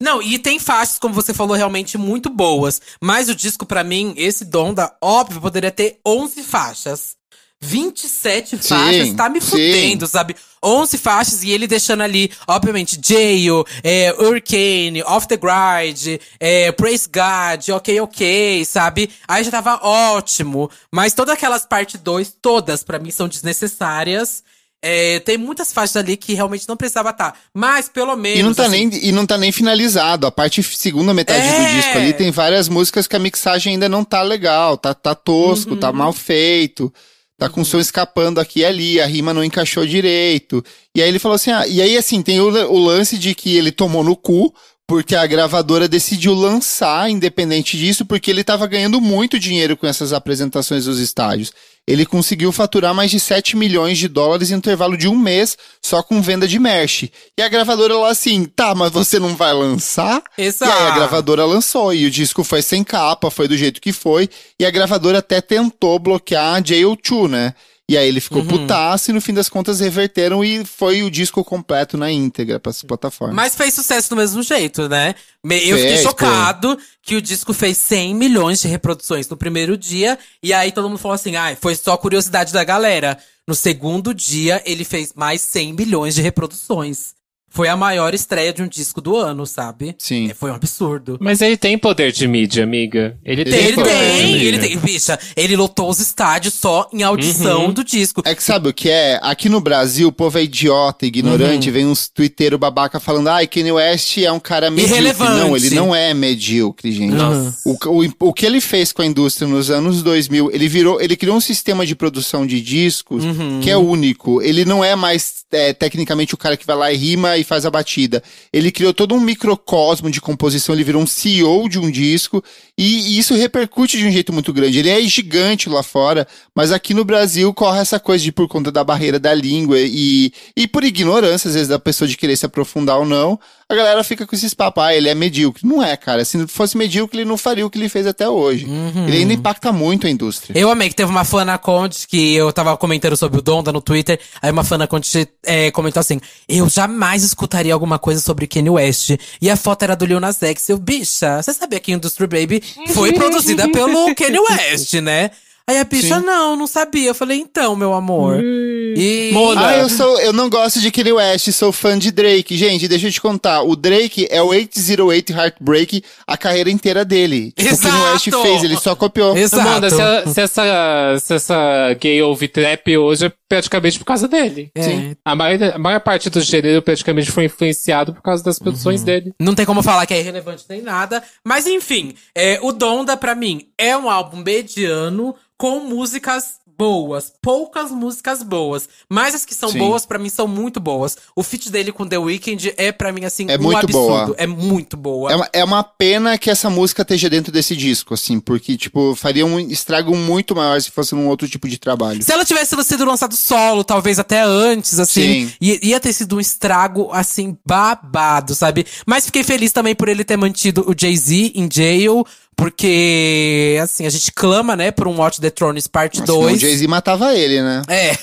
Não, e tem faixas, como você falou, realmente muito boas. Mas o disco, pra mim, esse Donda, óbvio, poderia ter 11 faixas. 27 Sim, faixas, tá me sim. fudendo, sabe? 11 faixas e ele deixando ali, obviamente, Jail, é, Hurricane, Off the Grid, é, Praise God, Ok Ok, sabe? Aí já tava ótimo. Mas todas aquelas parte 2, todas, pra mim, são desnecessárias. É, tem muitas faixas ali que realmente não precisava estar. Mas, pelo menos. E não, tá assim, nem, e não tá nem finalizado. A parte segunda metade É. do disco ali tem várias músicas que a mixagem ainda não tá legal. Tá, tá tosco, Uhum. tá mal feito. Tá com som escapando aqui e ali, a rima não encaixou direito. E aí ele falou assim: ah, e aí assim, tem o, o lance de que ele tomou no cu, porque a gravadora decidiu lançar, independente disso, porque ele tava ganhando muito dinheiro com essas apresentações dos estádios. Ele conseguiu faturar mais de 7 milhões de dólares em intervalo de um mês só com venda de merch. E a gravadora lá assim, tá, mas você não vai lançar? Exato. E aí a gravadora lançou, e o disco foi sem capa, foi do jeito que foi, e a gravadora até tentou bloquear a JO2, né? E aí ele ficou Uhum. putaço e no fim das contas reverteram e foi o disco completo na íntegra para as plataformas. Mas fez sucesso do mesmo jeito, né? Eu fiquei Fez, chocado que o disco fez 100 milhões de reproduções no primeiro dia. E aí todo mundo falou assim: ah, foi só curiosidade da galera. No segundo dia, ele fez mais 100 milhões de reproduções. Foi a maior estreia de um disco do ano, sabe? Sim. É, foi um absurdo. Mas ele tem poder de mídia, amiga. Ele tem, Tem, Ele tem, ele tem. Bicha, ele lotou os estádios só em audição Uhum. do disco. É que sabe o que é? Aqui no Brasil, o povo é idiota, ignorante, vem uns twitteiros babaca falando, ai, Kanye West é um cara medíocre. Irrelevante. Não, ele não é medíocre, gente. Nossa. O, o, o que ele fez com a indústria nos anos 2000, ele virou, ele criou um sistema de produção de discos que é único. Ele não é mais é, tecnicamente o cara que vai lá e rima e faz a batida. Ele criou todo um microcosmo de composição, ele virou um CEO de um disco e, e isso repercute de um jeito muito grande. Ele é gigante lá fora, mas aqui no Brasil corre essa coisa de por conta da barreira da língua e, e por ignorância, às vezes, da pessoa de querer se aprofundar ou não, a galera fica com esses papos, ah, ele é medíocre. Não é, cara. Se fosse medíocre, ele não faria o que ele fez até hoje. Ele ainda impacta muito a indústria. Eu amei que teve uma fã na Conde que eu tava comentando sobre o Donda no Twitter. Aí uma fã na Conde é, comentou assim: Eu jamais escutaria alguma coisa sobre Kanye West. E a foto era do Lil Nas X. Eu, bicha, você sabia que Industry Baby foi produzida pelo Kanye West, né? Aí a bicha, Sim. não, não sabia. Eu falei, então, meu amor. E. Mona. Ah, eu, sou, eu não gosto de Kanye West, sou fã de Drake. Gente, deixa eu te contar. O Drake é o 808 Heartbreak a carreira inteira dele. Tipo, o Kanye West Exato! fez, ele só copiou. Exato. Amanda, se, se essa, se essa gay ouve trap hoje é praticamente por causa dele. É. Sim. A maior, a maior parte do gênero praticamente foi influenciado por causa das produções Uhum. dele. Não tem como falar que é irrelevante nem nada. Mas enfim, é, o Donda, pra mim, é um álbum mediano com músicas boas. Poucas músicas boas. Mas as que são Sim. boas, pra mim, são muito boas. O feat dele com The Weeknd é, pra mim, assim, É um muito absurdo. boa. É muito boa. É uma, é uma pena que essa música esteja dentro desse disco, assim, porque, tipo, faria um estrago muito maior se fosse num outro tipo de trabalho. Se ela tivesse sido lançado solo, talvez até antes, assim, Sim. ia, ia ter sido um estrago, assim, babado, sabe? Mas fiquei feliz também por ele ter mantido o Jay-Z em jail, porque, assim, a gente clama, né, por um Watch the Thrones parte Senão o 2. Jay-Z matava ele, né? É.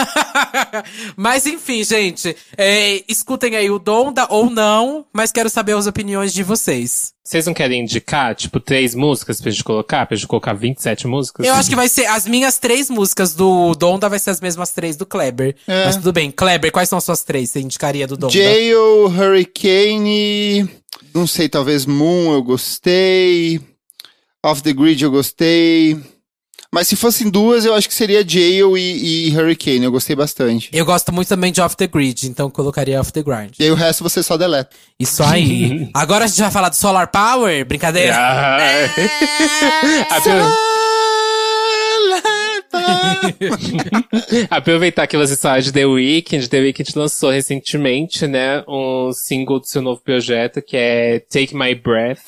mas enfim, gente, é, escutem aí o Donda ou não, mas quero saber as opiniões de vocês. Vocês não querem indicar, tipo, três músicas pra gente colocar? Pra gente colocar 27 músicas? Eu acho que vai ser. As minhas três músicas do Donda vai ser as mesmas três do Kleber. É. Mas tudo bem. Kleber, quais são as suas três? Você indicaria do Donda? Jail, Hurricane, não sei, talvez Moon eu gostei, Off the Grid eu gostei. Mas se fossem duas, eu acho que seria Jail e, e Hurricane, eu gostei bastante. Eu gosto muito também de Off the Grid, então eu colocaria Off the Grind. E aí o resto você só deleta. Isso aí. Agora a gente vai falar do Solar Power? Brincadeira? Ah. Apro- Aproveitar que você fala de The Weeknd, The Weeknd lançou recentemente, né, um single do seu novo projeto, que é Take My Breath.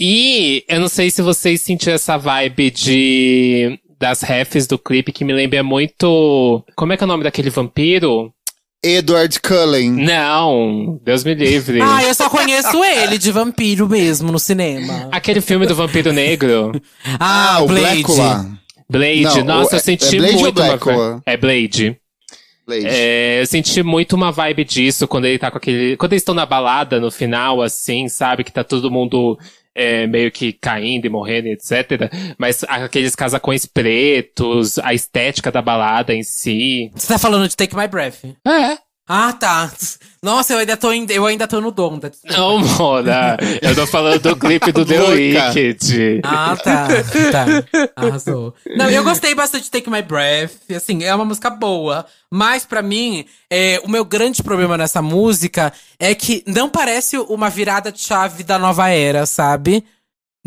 E eu não sei se vocês sentiram essa vibe de das refs do clipe que me lembra muito. Como é que é o nome daquele vampiro? Edward Cullen. Não, Deus me livre. Ah, eu só conheço ele de vampiro mesmo no cinema. Aquele filme do vampiro negro. Ah, o Blade. Blackula. Blade, Não, nossa, o- eu senti é Blade ou muito uma É Blade. Blade. É, eu senti muito uma vibe disso quando ele tá com aquele. Quando eles estão na balada no final, assim, sabe? Que tá todo mundo é, meio que caindo e morrendo, etc. Mas aqueles casacões pretos, a estética da balada em si. Você tá falando de Take My Breath? É. Ah, tá. Nossa, eu ainda tô, em- eu ainda tô no Donda. Não, Mona. Eu tô falando do clipe do The. Wicked. Ah, tá. Tá. Arrasou. Não, eu gostei bastante de Take My Breath. Assim, é uma música boa. Mas, pra mim, é, o meu grande problema nessa música é que não parece uma virada de chave da nova era, sabe?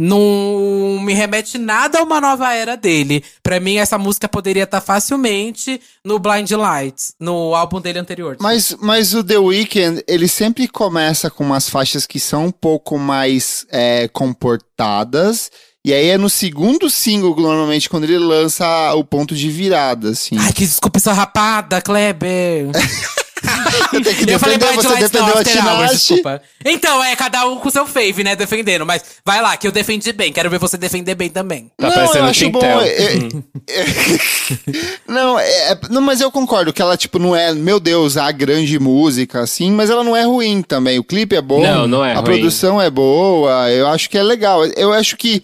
Não me remete nada a uma nova era dele. Pra mim, essa música poderia estar facilmente no Blind Lights, no álbum dele anterior. Mas, mas o The Weeknd, ele sempre começa com umas faixas que são um pouco mais é, comportadas. E aí é no segundo single, normalmente, quando ele lança o ponto de virada, assim. Ai, que desculpa essa rapada, Kleber. Eu falei você Lights não, defendeu a After Hours, desculpa. Então, é cada um com seu fave, né? Defendendo. Mas vai lá, que eu defendi bem. Quero ver você defender bem também. Tá não, parecendo eu acho bom. É- é- não, é- é- não, mas eu concordo que ela, tipo, não é, meu Deus, a grande música, assim, mas ela não é ruim também. O clipe é bom. Não, não é A ruim. produção é boa. Eu acho que é legal. Eu acho que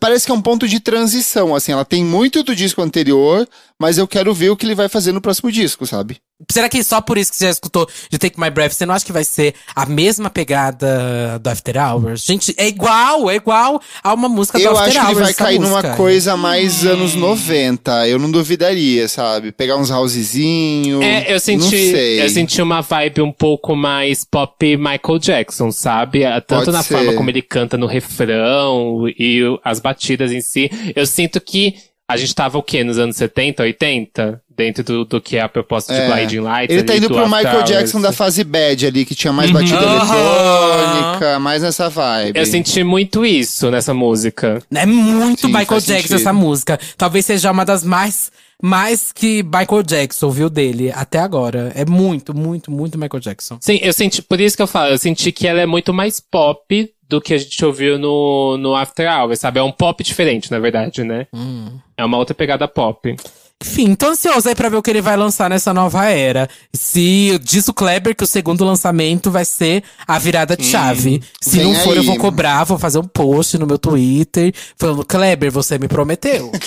parece que é um ponto de transição, assim. Ela tem muito do disco anterior, mas eu quero ver o que ele vai fazer no próximo disco, sabe? Será que só por isso que você já escutou de Take My Breath, você não acha que vai ser a mesma pegada do After Hours? Gente, é igual, é igual a uma música do Eu After acho que ele Hours. vai cair música. numa coisa mais anos 90. Eu não duvidaria, sabe? Pegar uns housezinho. É, eu Não senti, sei. eu senti uma vibe um pouco mais pop Michael Jackson, sabe? Ah, Tanto Pode na ser. forma como ele canta no refrão e as batidas em si. Eu sinto que a gente tava o quê? Nos anos 70, 80? Dentro do, do que é a proposta de É. Blinding Lights. Ele tá ali, indo do pro Michael Hours. Jackson da fase bad ali, que tinha mais batida Aham. eletrônica, mais nessa vibe. Eu senti muito isso nessa música. É muito Sim, Michael Jackson sentido. essa música. Talvez seja uma das mais. Mais que Michael Jackson, viu, dele, até agora. É muito, muito, muito Michael Jackson. Sim, eu senti, por isso que eu falo, eu senti que ela é muito mais pop do que a gente ouviu no, no After Hours, sabe? É um pop diferente, na verdade, né? Hum. É uma outra pegada pop. Enfim, tô ansioso aí pra ver o que ele vai lançar nessa nova era. Se diz o Kleber que o segundo lançamento vai ser a virada de chave. Se vem não for, eu aí. vou cobrar, vou fazer um post no meu Twitter falando: Kleber, você me prometeu.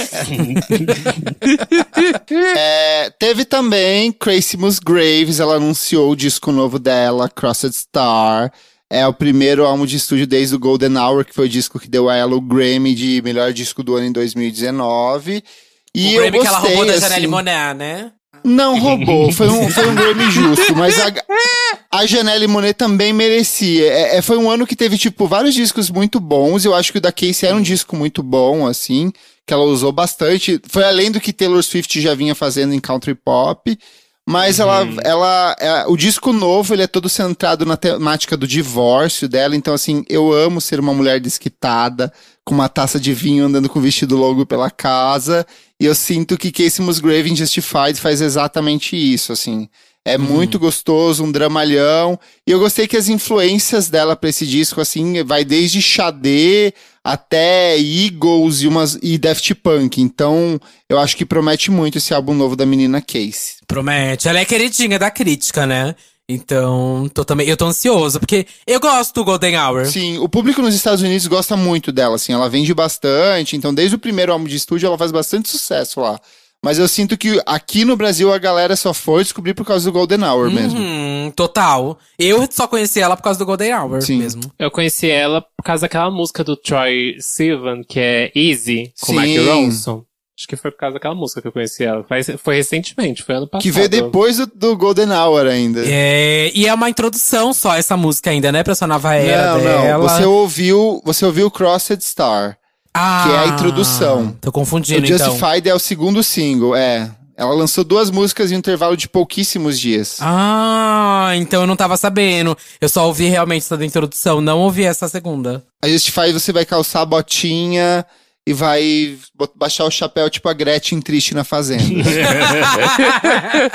É, teve também Crazy Graves, ela anunciou o disco novo dela, Crossed Star. É o primeiro álbum de estúdio desde o Golden Hour, que foi o disco que deu a ela o Grammy de melhor disco do ano em 2019. E o eu Grammy que ela roubou da gostei, Janelle assim. Monáe, né? Não roubou, foi um, foi um Grammy justo, mas a, a Janelle Monet também merecia. É, é, foi um ano que teve, tipo, vários discos muito bons. Eu acho que o da Casey era um disco muito bom, assim, que ela usou bastante. Foi além do que Taylor Swift já vinha fazendo em country pop. Mas ela, ela, é, o disco novo, ele é todo centrado na temática do divórcio dela. Então, assim, eu amo ser uma mulher desquitada, com uma taça de vinho, andando com o vestido longo pela casa. E eu sinto que Casey Musgrave em Justified faz exatamente isso, assim. É muito gostoso, um dramalhão. E eu gostei que as influências dela pra esse disco, assim, vai desde Xadê até Eagles e, umas, e Daft Punk. Então, eu acho que promete muito esse álbum novo da menina Casey. Promete. Ela é queridinha da crítica, né? Então, tô também, eu tô ansioso, porque eu gosto do Golden Hour. Sim, o público nos Estados Unidos gosta muito dela, assim, ela vende bastante, então desde o primeiro álbum de estúdio ela faz bastante sucesso lá. Mas eu sinto que aqui no Brasil a galera só foi descobrir por causa do Golden Hour mesmo. Uhum, total. Eu só conheci ela por causa do Golden Hour Sim. mesmo. Eu conheci ela por causa daquela música do Troy Sivan, que é Easy, com Sim. Mike Ronson. Acho que foi por causa daquela música que eu conheci ela. Faz- Foi recentemente, foi ano passado. Que veio depois do, do Golden Hour ainda. É, e é uma introdução só essa música ainda, né? Pra essa nova era não, dela. não. Você ouviu, você ouviu Crossed Star. ah, que é a introdução. Tô O confundindo, então. Justified é o segundo single, é. Ela lançou duas músicas em um intervalo de pouquíssimos dias. Ah, então eu não tava sabendo. Eu só ouvi realmente essa da introdução, não ouvi essa segunda. A Justified você vai calçar a botinha e vai baixar o chapéu tipo a Gretchen triste na fazenda.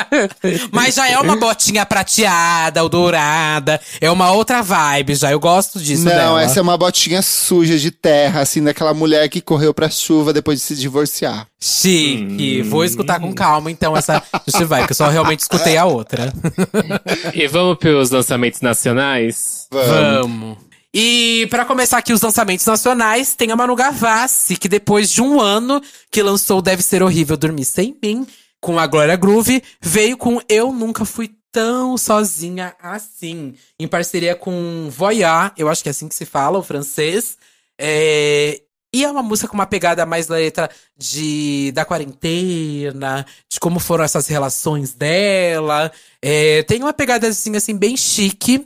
Mas já é uma botinha prateada ou dourada. É uma outra vibe já. Eu gosto disso Não, dela. essa é uma botinha suja de terra, assim, daquela mulher que correu pra chuva depois de se divorciar. Chique. Vou escutar com calma, então, essa Justified, porque eu só realmente escutei a outra. E vamos pros lançamentos nacionais? Vamos. E pra começar aqui os lançamentos nacionais, tem a Manu Gavassi, que depois de um ano que lançou Deve Ser Horrível Dormir Sem Mim, com a Glória Groove, veio com Eu Nunca Fui Tão Sozinha Assim, em parceria com Voyar, eu acho que é assim que se fala, o francês. É, E é uma música com uma pegada mais letra de, da quarentena, de como foram essas relações dela. É, tem uma pegada assim, assim, bem chique.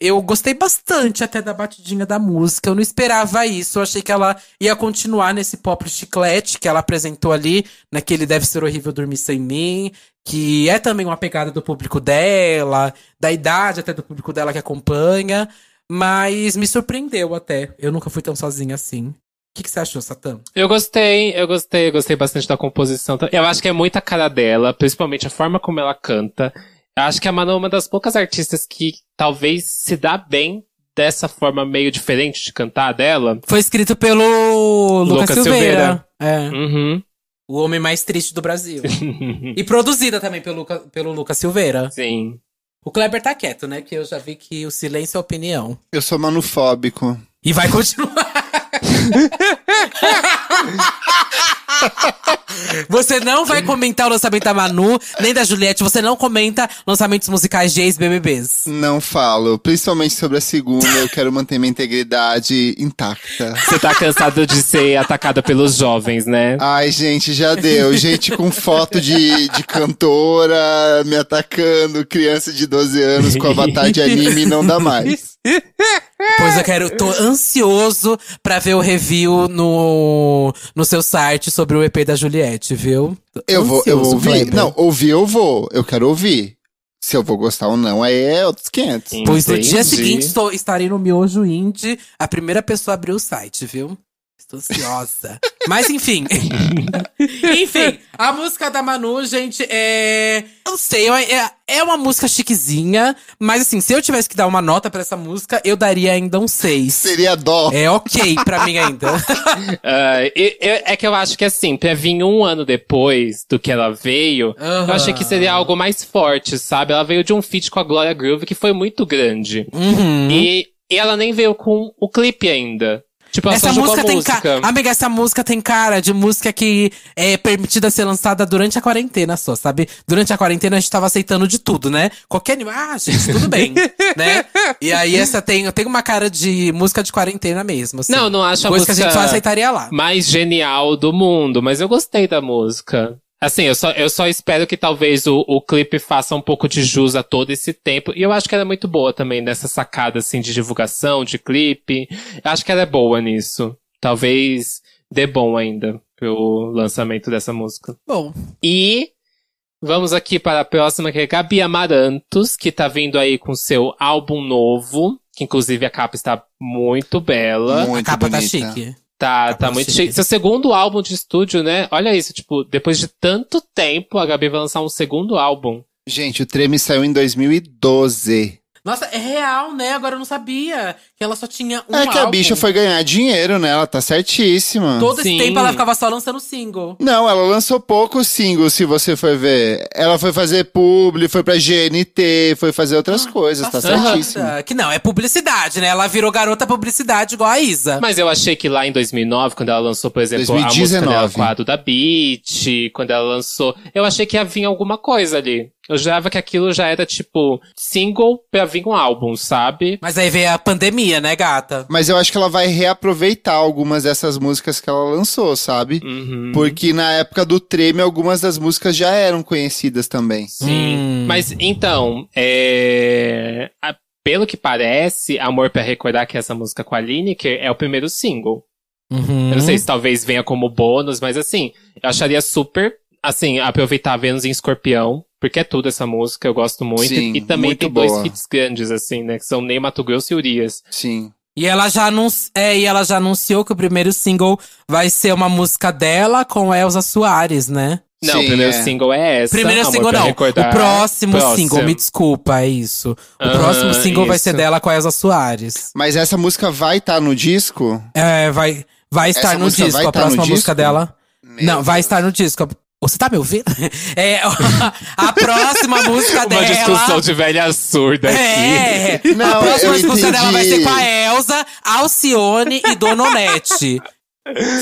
Eu gostei bastante até da batidinha da música. Eu não esperava isso. Eu achei que ela ia continuar nesse pop chiclete que ela apresentou ali, naquele Deve Ser Horrível Dormir Sem Mim, que é também uma pegada do público dela, da idade até do público dela que acompanha. Mas me surpreendeu até. Eu nunca fui tão sozinha assim. O que, que você achou, Satã? Eu gostei, eu gostei, eu gostei bastante da composição. Eu acho que é muita cara dela, principalmente a forma como ela canta. Eu acho que a Manu é uma das poucas artistas que talvez se dá bem dessa forma meio diferente de cantar dela. Foi escrito pelo Lucas, Lucas Silveira. É. Uhum. O homem mais triste do Brasil. e produzida também pelo, Luca- pelo Lucas Silveira. Sim. O Kleber tá quieto, né? Que eu já vi que o silêncio é opinião. Eu sou manufóbico. E vai continuar. Você não vai comentar o lançamento da Manu, nem da Juliette. Você não comenta lançamentos musicais de ex-BBBs. Não falo, principalmente sobre a segunda, eu quero manter minha integridade intacta. Você tá cansado de ser atacada pelos jovens, né? Ai, gente, já deu. Gente com foto de, de cantora me atacando, criança de 12 anos com avatar de anime, não dá mais. Pois eu quero, tô ansioso pra ver o review no, no seu site sobre o EP da Juliette, viu? Eu vou, eu vou ansioso, ouvir. Kleber. Não, ouvir eu vou. Eu quero ouvir. Se eu vou gostar ou não, aí é outros 500. Pois no dia seguinte estou, estarei no Miojo Indie, a primeira pessoa a abrir o site, viu? Estou ansiosa. Mas enfim. enfim, a música da Manu, gente, é. Eu não sei, é, é uma música chiquezinha. Mas assim, se eu tivesse que dar uma nota pra essa música, eu daria ainda um 6. Seria dó. É ok pra mim ainda. Uh, e- eu- é que eu acho que assim, pra vir um ano depois do que ela veio, Aham. eu achei que seria algo mais forte, sabe? Ela veio de um feat com a Gloria Groove que foi muito grande. Uhum. E, e ela nem veio com o clipe ainda. Tipo, Essa música a tem música. cara. Amiga, essa música tem cara de música que é permitida ser lançada durante a quarentena só, sabe? Durante a quarentena a gente tava aceitando de tudo, né? Qualquer. Ah, gente, tudo bem, né? E aí essa tem, tem uma cara de música de quarentena mesmo. Assim. Não, não acho a Coisa que a gente música só aceitaria lá. mais genial do mundo, mas eu gostei da música. Assim, eu só, eu só espero que talvez o, o clipe faça um pouco de jus a todo esse tempo. E eu acho que ela é muito boa também nessa sacada, assim, de divulgação, de clipe. Eu acho que ela é boa nisso. Talvez dê bom ainda pro lançamento dessa música. Bom, E vamos aqui para a próxima, que é Gabi Amarantos, que tá vindo aí com seu álbum novo. Que inclusive a capa está muito bela. Muito a capa tá bonita. chique. Tá, Capa tá muito chique. chique. Seu segundo álbum de estúdio, né? Olha isso, tipo, depois de tanto tempo, a Gabi vai lançar um segundo álbum. Gente, o Treme saiu em 2012. Nossa, é real, né? Agora eu não sabia ela só tinha um é que a álbum. bicha foi ganhar dinheiro, né? Ela tá certíssima. Todo esse Sim. tempo ela ficava só lançando single. Não, ela lançou poucos singles, se você for ver. Ela foi fazer publi, foi pra GNT, foi fazer outras coisas, tá Passada. certíssima. Que não, é publicidade, né? Ela virou garota publicidade igual a Isa. Mas eu achei que lá em 2009, quando ela lançou, por exemplo, a música 2019. dela a da Beat, quando ela lançou, eu achei que ia vir alguma coisa ali. Eu jurava que aquilo já era, tipo, single pra vir um álbum, sabe? Mas aí veio a pandemia, né, gata? Mas eu acho que ela vai reaproveitar algumas dessas músicas que ela lançou, sabe? Uhum. Porque na época do Treme, algumas das músicas já eram conhecidas também. Sim. Hum. Mas então, é... a- pelo que parece, Amor pra Recordar, que é essa música com a Lineker, é o primeiro single. Uhum. Eu não sei se talvez venha como bônus, mas assim, eu acharia super, assim, aproveitar Vênus em Escorpião, porque é tudo essa música, eu gosto muito. Sim, e também muito tem dois boa. hits grandes, assim, né, que são Ney Mato Grosso e Urias. Sim. E ela já anunci... é, e ela já anunciou que o primeiro single vai ser uma música dela com Elza Soares, né? Não, Sim, o primeiro é. single é essa. Primeiro Amor single não. Recordar. O próximo, Próximo. single, me desculpa, é isso. O Aham, próximo single vai isso. ser dela com a Elza Soares. Mas essa música vai estar no disco? É, vai, vai estar Essa no disco, vai a tá próxima música disco? dela. Meu não, vai Deus. estar no disco. Você tá me ouvindo? É, a próxima música Uma dela. discussão de velha surda aqui. É, Não, a próxima eu música dela vai ser entendi. com a Elza, Alcione e Dona Onete.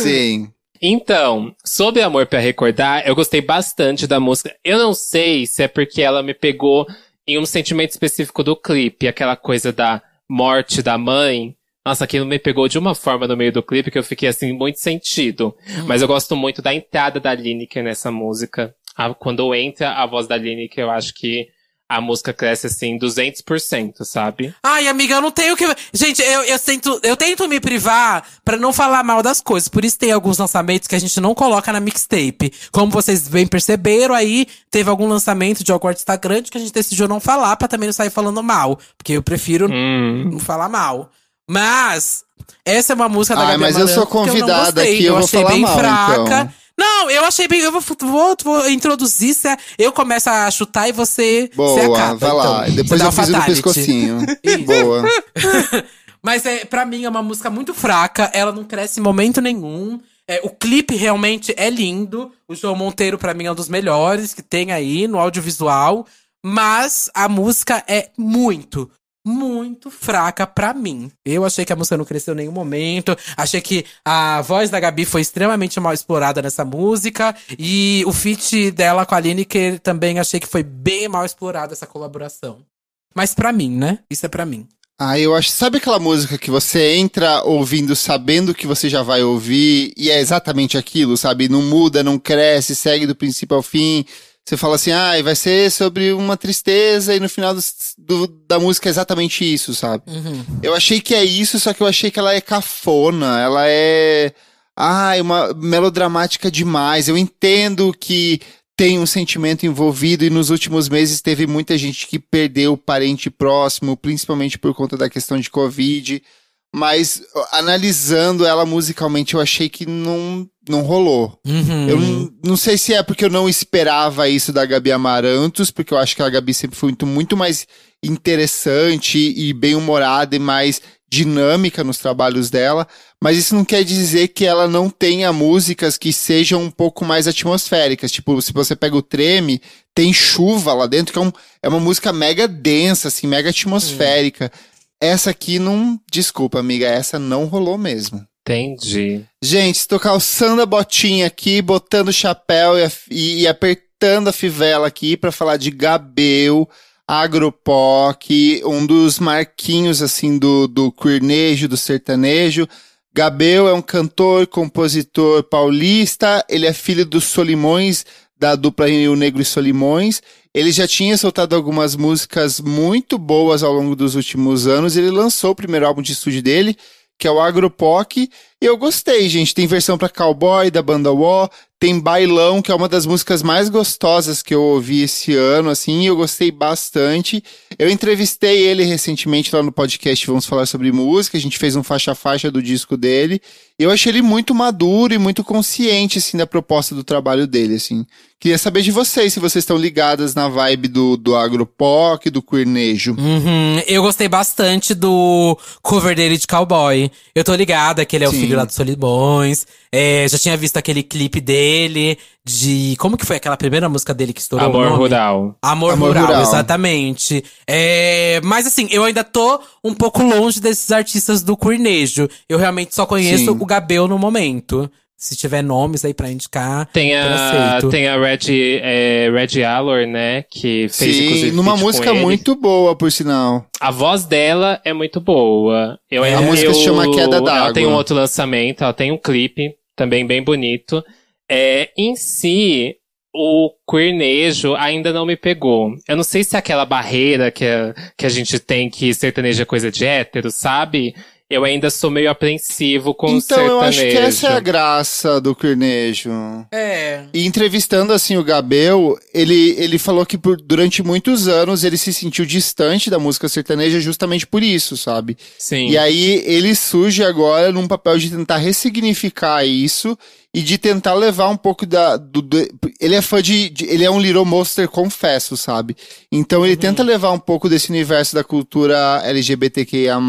Sim. Então, sobre Amor pra Recordar, eu gostei bastante da música. Eu não sei se é porque ela me pegou em um sentimento específico do clipe, aquela coisa da morte da mãe. Nossa, aquilo me pegou de uma forma no meio do clipe que eu fiquei assim, muito sentido. Mas eu gosto muito da entrada da Lineker nessa música. A- quando entra a voz da Lineker, eu acho que a música cresce assim 200%, sabe? Ai, amiga, eu não tenho que. Gente, eu, eu, tento, eu tento me privar pra não falar mal das coisas. Por isso tem alguns lançamentos que a gente não coloca na mixtape. Como vocês bem perceberam, aí teve algum lançamento de algum artista grande que a gente decidiu não falar pra também não sair falando mal. Porque eu prefiro Hum. não falar mal. Mas, essa é uma música da Ah, Gabi mas eu sou Amaranto que eu convidada aqui, eu vou achei falar bem mal, fraca. então. Não, eu achei bem. Eu vou, vou, vou introduzir. se- Eu começo a chutar e você. você Boa, acaba, vai lá. então. Depois eu o fiz fatality. pescocinho. Boa. Mas é, para mim é uma música muito fraca, ela não cresce em momento nenhum. É, o clipe realmente é lindo. O João Monteiro, pra mim, é um dos melhores que tem aí no audiovisual. Mas a música é muito, muito fraca pra mim. Eu achei que a música não cresceu em nenhum momento. Achei que a voz da Gabi foi extremamente mal explorada nessa música. E o feat dela com a Lineker também achei que foi bem mal explorada essa colaboração. Mas pra mim, né? Isso é pra mim. Ah, eu acho. Sabe aquela música que você entra ouvindo, sabendo que você já vai ouvir, e é exatamente aquilo, sabe? Não muda, não cresce, segue do princípio ao fim. Você fala assim, ah, vai ser sobre uma tristeza, e no final do- do- da música é exatamente isso, sabe? Eu achei que é isso, só que eu achei que ela é cafona, ela é. Ai, uma melodramática demais. Eu entendo que tem um sentimento envolvido e nos últimos meses teve muita gente que perdeu parente próximo, principalmente por conta da questão de Covid. Mas analisando ela musicalmente, eu achei que não, não rolou. Uhum. Eu não, não sei se é porque eu não esperava isso da Gabi Amarantos, porque eu acho que a Gabi sempre foi muito, muito mais interessante e bem-humorada e mais dinâmica nos trabalhos dela, mas isso não quer dizer que ela não tenha músicas que sejam um pouco mais atmosféricas. Tipo, se você pega o Treme, tem chuva lá dentro, que é, um, é uma música mega densa, assim, mega atmosférica. Essa aqui não. Desculpa, amiga, essa não rolou mesmo. Entendi. Gente, estou calçando a botinha aqui, botando o chapéu e, e- e apertando a fivela aqui para falar de Gabel, Agropoc, um dos marquinhos assim do, do queernejo, do sertanejo. Gabel é um cantor, compositor paulista, ele é filho dos Solimões, da dupla Rio Negro e Solimões. Ele já tinha soltado algumas músicas muito boas ao longo dos últimos anos. Ele lançou o primeiro álbum de estúdio dele, que é o Agropoc. E eu gostei, gente. Tem versão pra cowboy da banda Wó, tem Bailão, que é uma das músicas mais gostosas que eu ouvi esse ano, assim, e eu gostei bastante. Eu entrevistei ele recentemente lá no podcast Vamos Falar Sobre Música, a gente fez um faixa-faixa do disco dele. Eu achei ele muito maduro e muito consciente, assim, da proposta do trabalho dele, assim. Queria saber de vocês, se vocês estão ligadas na vibe do, do agropoc, do queernejo. Uhum. Eu gostei bastante do cover dele de cowboy. Eu tô ligada que ele é o Sim. Filho lá dos Solibões. É, já tinha visto aquele clipe dele de. Como que foi aquela primeira música dele que estourou? o Amor nome? Rural. Amor, Amor rural, Rural. exatamente. É, mas assim, eu ainda tô um pouco longe desses artistas do queernejo. Eu realmente só conheço Sim. o Gabel no momento. Se tiver nomes aí pra indicar, Tem eu a, tem a Red, é, Red Allor, né? Que fez Sim, inclusive numa música ele. muito boa, por sinal. A voz dela é muito boa. Eu, É. A eu- música se chama Queda d'Água. Ela tem um outro lançamento, ela tem um clipe também bem bonito. É, em si, o queernejo ainda não me pegou. Eu não sei se é aquela barreira que a, que a gente tem que sertanejo é coisa de hétero, sabe? Eu ainda sou meio apreensivo com o então, sertanejo. eu acho que essa é a graça do queernejo. É. E entrevistando assim o Gabel, ele, ele falou que por, durante muitos anos ele se sentiu distante da música sertaneja justamente por isso, sabe? Sim. E aí ele surge agora num papel de tentar ressignificar isso e de tentar levar um pouco da. Do, do- ele é fã de, de- Ele é um Little Monster, confesso, sabe? Então ele tenta levar um pouco desse universo da cultura LGBTQIA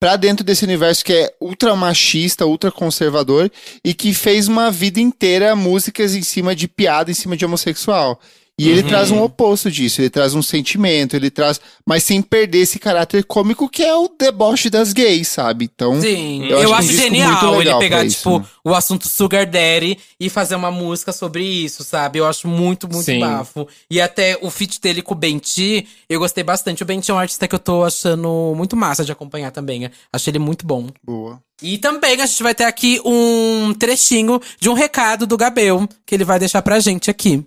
pra dentro desse universo que é ultra machista, ultra conservador e que fez uma vida inteira músicas em cima de piada, em cima de homossexual. E ele traz um oposto disso, ele traz um sentimento, ele traz. Mas sem perder esse caráter cômico que é o deboche das gays, sabe? Então. Sim, Eu eu, acho um acho disco genial ele pegar, pra isso, tipo, né? o assunto Sugar Daddy e fazer uma música sobre isso, sabe? Eu acho muito, muito Sim. bafo. E até o feat dele com o Benti, eu gostei bastante. O Benti é um artista que eu tô achando muito massa de acompanhar também. Achei ele muito bom. Boa. E também a gente vai ter aqui um trechinho de um recado do Gabel, que ele vai deixar pra gente aqui.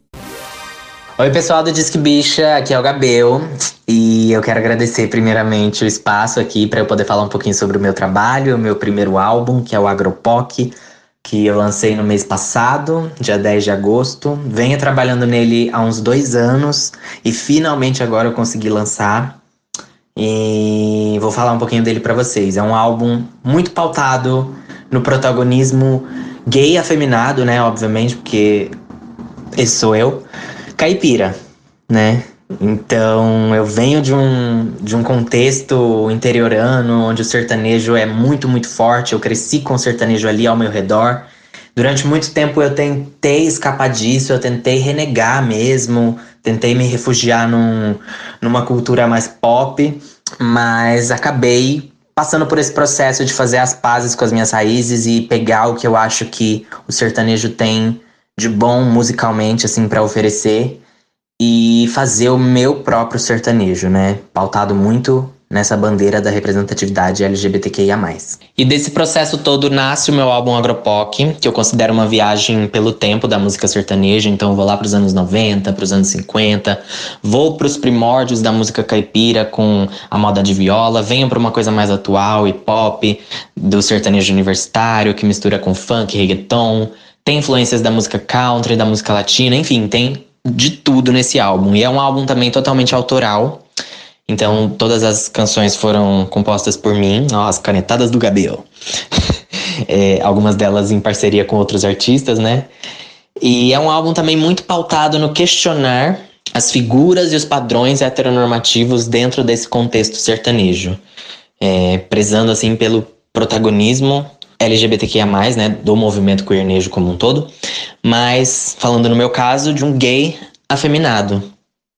Oi, pessoal do Disque Bicha, aqui é o Gabel. E eu quero agradecer primeiramente o espaço aqui para eu poder falar um pouquinho sobre o meu trabalho, o meu primeiro álbum, que é o Agropoc, que eu lancei no mês passado, dia 10 de agosto. Venho trabalhando nele há uns dois anos e finalmente agora eu consegui lançar. E vou falar um pouquinho dele para vocês. É um álbum muito pautado no protagonismo gay afeminado, né? Obviamente, porque esse sou eu caipira, né? Então eu venho de um, de um contexto interiorano onde o sertanejo é muito, muito forte. Eu cresci com o sertanejo ali ao meu redor. Durante muito tempo eu tentei escapar disso, eu tentei renegar mesmo, tentei me refugiar num, numa cultura mais pop, mas acabei passando por esse processo de fazer as pazes com as minhas raízes e pegar o que eu acho que o sertanejo tem de bom musicalmente assim para oferecer e fazer o meu próprio sertanejo, né? Pautado muito nessa bandeira da representatividade LGBTQIA+. E desse processo todo nasce o meu álbum Agropoc, que eu considero uma viagem pelo tempo da música sertaneja, então vou lá para os anos 90, para os anos 50, vou para os primórdios da música caipira com a moda de viola, venho para uma coisa mais atual e pop do sertanejo universitário que mistura com funk, reggaeton, tem influências da música country, da música latina, enfim, tem de tudo nesse álbum. E é um álbum também totalmente autoral. Então, todas as canções foram compostas por mim, ó, as canetadas do Gabriel. é, algumas delas em parceria com outros artistas, né? E é um álbum também muito pautado no questionar as figuras e os padrões heteronormativos dentro desse contexto sertanejo. É, prezando, assim, pelo protagonismo LGBTQIA+, né, do movimento queernejo como um todo, mas, falando no meu caso, de um gay afeminado,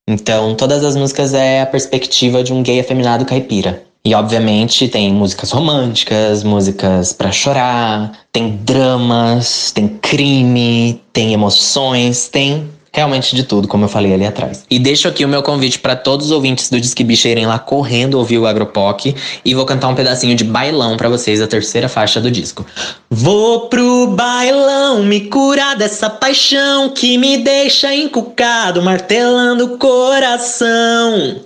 então, todas as músicas é a perspectiva de um gay afeminado caipira. E obviamente tem músicas românticas, músicas para chorar, tem dramas, tem crime, tem emoções, tem realmente de tudo, como eu falei ali atrás. E deixo aqui o meu convite para todos os ouvintes do Disque Bicha irem lá correndo ouvir o Agropoc e vou cantar um pedacinho de bailão para vocês, a terceira faixa do disco. Vou pro bailão me curar dessa paixão que me deixa encucado, martelando o coração.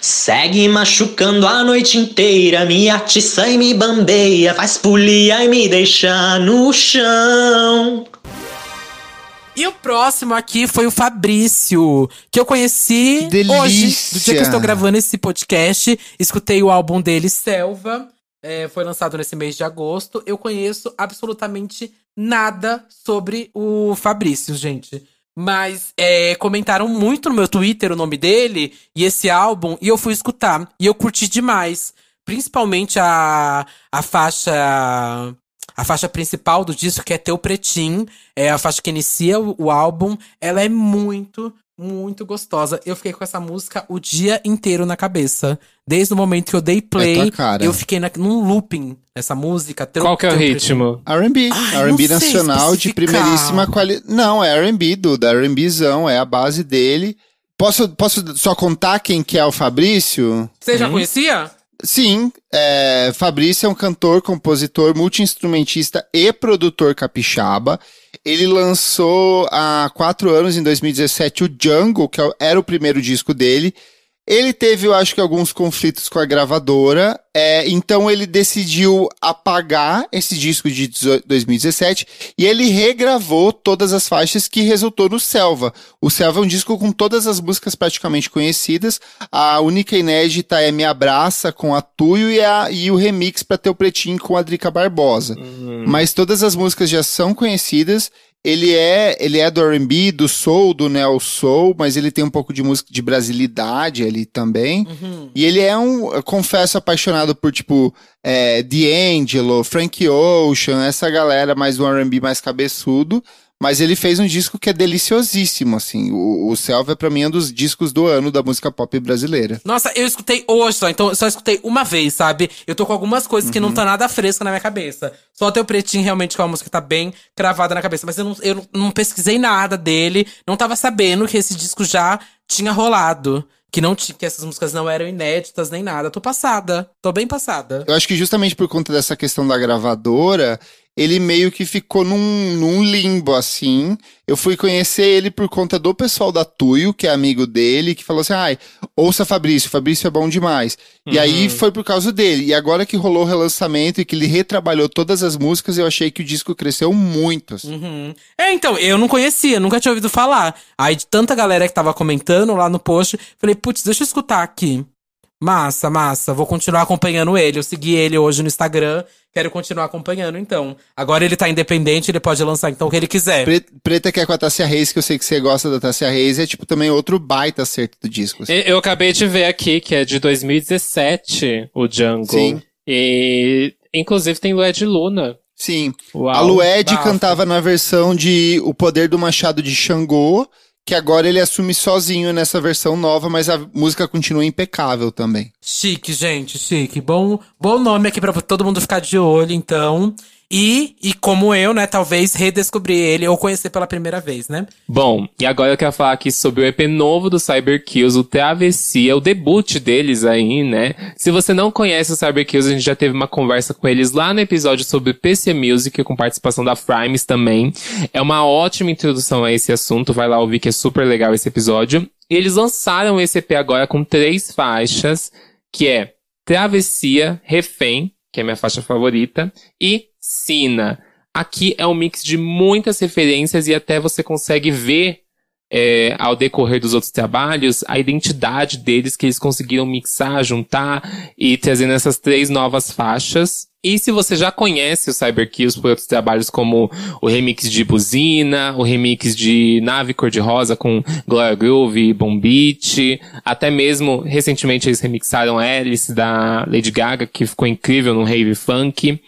Segue machucando a noite inteira, me atiça e me bambeia, faz polia e me deixa no chão. E o próximo aqui foi o Fabrício, que eu conheci hoje, do dia que eu estou gravando esse podcast. Escutei o álbum dele, Selva. é, foi lançado nesse mês de agosto. Eu conheço absolutamente nada sobre o Fabrício, gente. Mas é, comentaram muito no meu Twitter o nome dele e esse álbum, e eu fui escutar. E eu curti demais. Principalmente a, a faixa a faixa principal do disco, que é Teu Pretinho, é a faixa que inicia o, o álbum. Ela é muito, muito gostosa. Eu fiquei com essa música o dia inteiro na cabeça. Desde o momento que eu dei play, tua cara. eu fiquei na, num looping nessa música. Teu- Qual que é o ritmo? R&B, R&B nacional de primeiríssima qualidade. Não, é R&B, Duda, R&Bzão, é a base dele. Posso, posso só contar quem que é o Fabrício? Você já conhecia? Sim, é, Fabrício é um cantor, compositor, multi-instrumentista e produtor capixaba. Ele lançou há quatro anos, em 2017, o Jungle, que é era o primeiro disco dele. Ele teve, eu acho que, alguns conflitos com a gravadora, é, então ele decidiu apagar esse disco de 18 2017 e ele regravou todas as faixas que resultou no Selva. O Selva é um disco com todas as músicas praticamente conhecidas. A única inédita é Me Abraça com a Tuyo e, a- e o remix pra Teu Pretinho com a Drica Barbosa. Mas todas as músicas já são conhecidas. Ele é, ele é do R&B, do soul, do neo soul, mas ele tem um pouco de música de brasilidade ali também. E ele é um, eu confesso, apaixonado por tipo é, D'Angelo, Frank Ocean, essa galera mais do R&B mais cabeçudo. Mas ele fez um disco que é deliciosíssimo, assim. O, o Selva é pra mim um dos discos do ano da música pop brasileira. Nossa, eu escutei hoje só, então eu só escutei uma vez, sabe? Eu tô com algumas coisas que não tá nada fresca na minha cabeça. Só Teu Pretinho realmente que é uma música que tá bem cravada na cabeça. Mas eu não, eu não- pesquisei nada dele, não tava sabendo que esse disco já tinha rolado. Que, não ti- que essas músicas não eram inéditas nem nada. Tô passada. Tô bem passada. Eu acho que justamente por conta dessa questão da gravadora, ele meio que ficou num, num limbo, assim. Eu fui conhecer ele por conta do pessoal da Tuyo, que é amigo dele, que falou assim: ai, ouça Fabrício, Fabrício é bom demais. E aí foi por causa dele. E agora que rolou o relançamento e que ele retrabalhou todas as músicas, eu achei que o disco cresceu muito. assim. Uhum. É, então, eu não conhecia, nunca tinha ouvido falar. Aí, de tanta galera que tava comentando lá no post, falei, putz, deixa eu escutar aqui. Massa, massa. Vou continuar acompanhando ele. Eu segui ele hoje no Instagram. Quero continuar acompanhando, então. Agora ele tá independente, ele pode lançar então o que ele quiser. Pre- Preta que é com a Tassia Reis, que eu sei que você gosta da Tassia Reis, é tipo também outro baita acerto do disco. assim. Eu acabei de ver aqui que é de 2017, o Jungle. Sim. E inclusive tem Lued Luna. Sim. Uau. A Lued bafo. cantava na versão de O Poder do Machado de Xangô, que agora ele assume sozinho nessa versão nova, mas a música continua impecável também. Chique, gente, chique. Bom, bom nome aqui pra todo mundo ficar de olho, então. E, e como eu, né, talvez redescobrir ele ou conhecer pela primeira vez, né? Bom, e agora eu quero falar aqui sobre o EP novo do Cyberkills, o Travessia, o debut deles aí, né? Se você não conhece o Cyberkills, a gente já teve uma conversa com eles lá no episódio sobre PC Music, com participação da Frames também. É uma ótima introdução a esse assunto, vai lá ouvir que é super legal esse episódio. E eles lançaram esse EP agora com três faixas, que é Travessia, Refém, que é minha faixa favorita, e Sina. Aqui é um mix de muitas referências e até você consegue ver é, ao decorrer dos outros trabalhos, a identidade deles que eles conseguiram mixar, juntar e trazendo essas três novas faixas. E se você já conhece o Cyberkills por outros trabalhos como o remix de Buzina, o remix de Nave Cor-de-Rosa com Gloria Groove e Bomb Beat, até mesmo recentemente eles remixaram Alice da Lady Gaga, que ficou incrível no Rave Funk.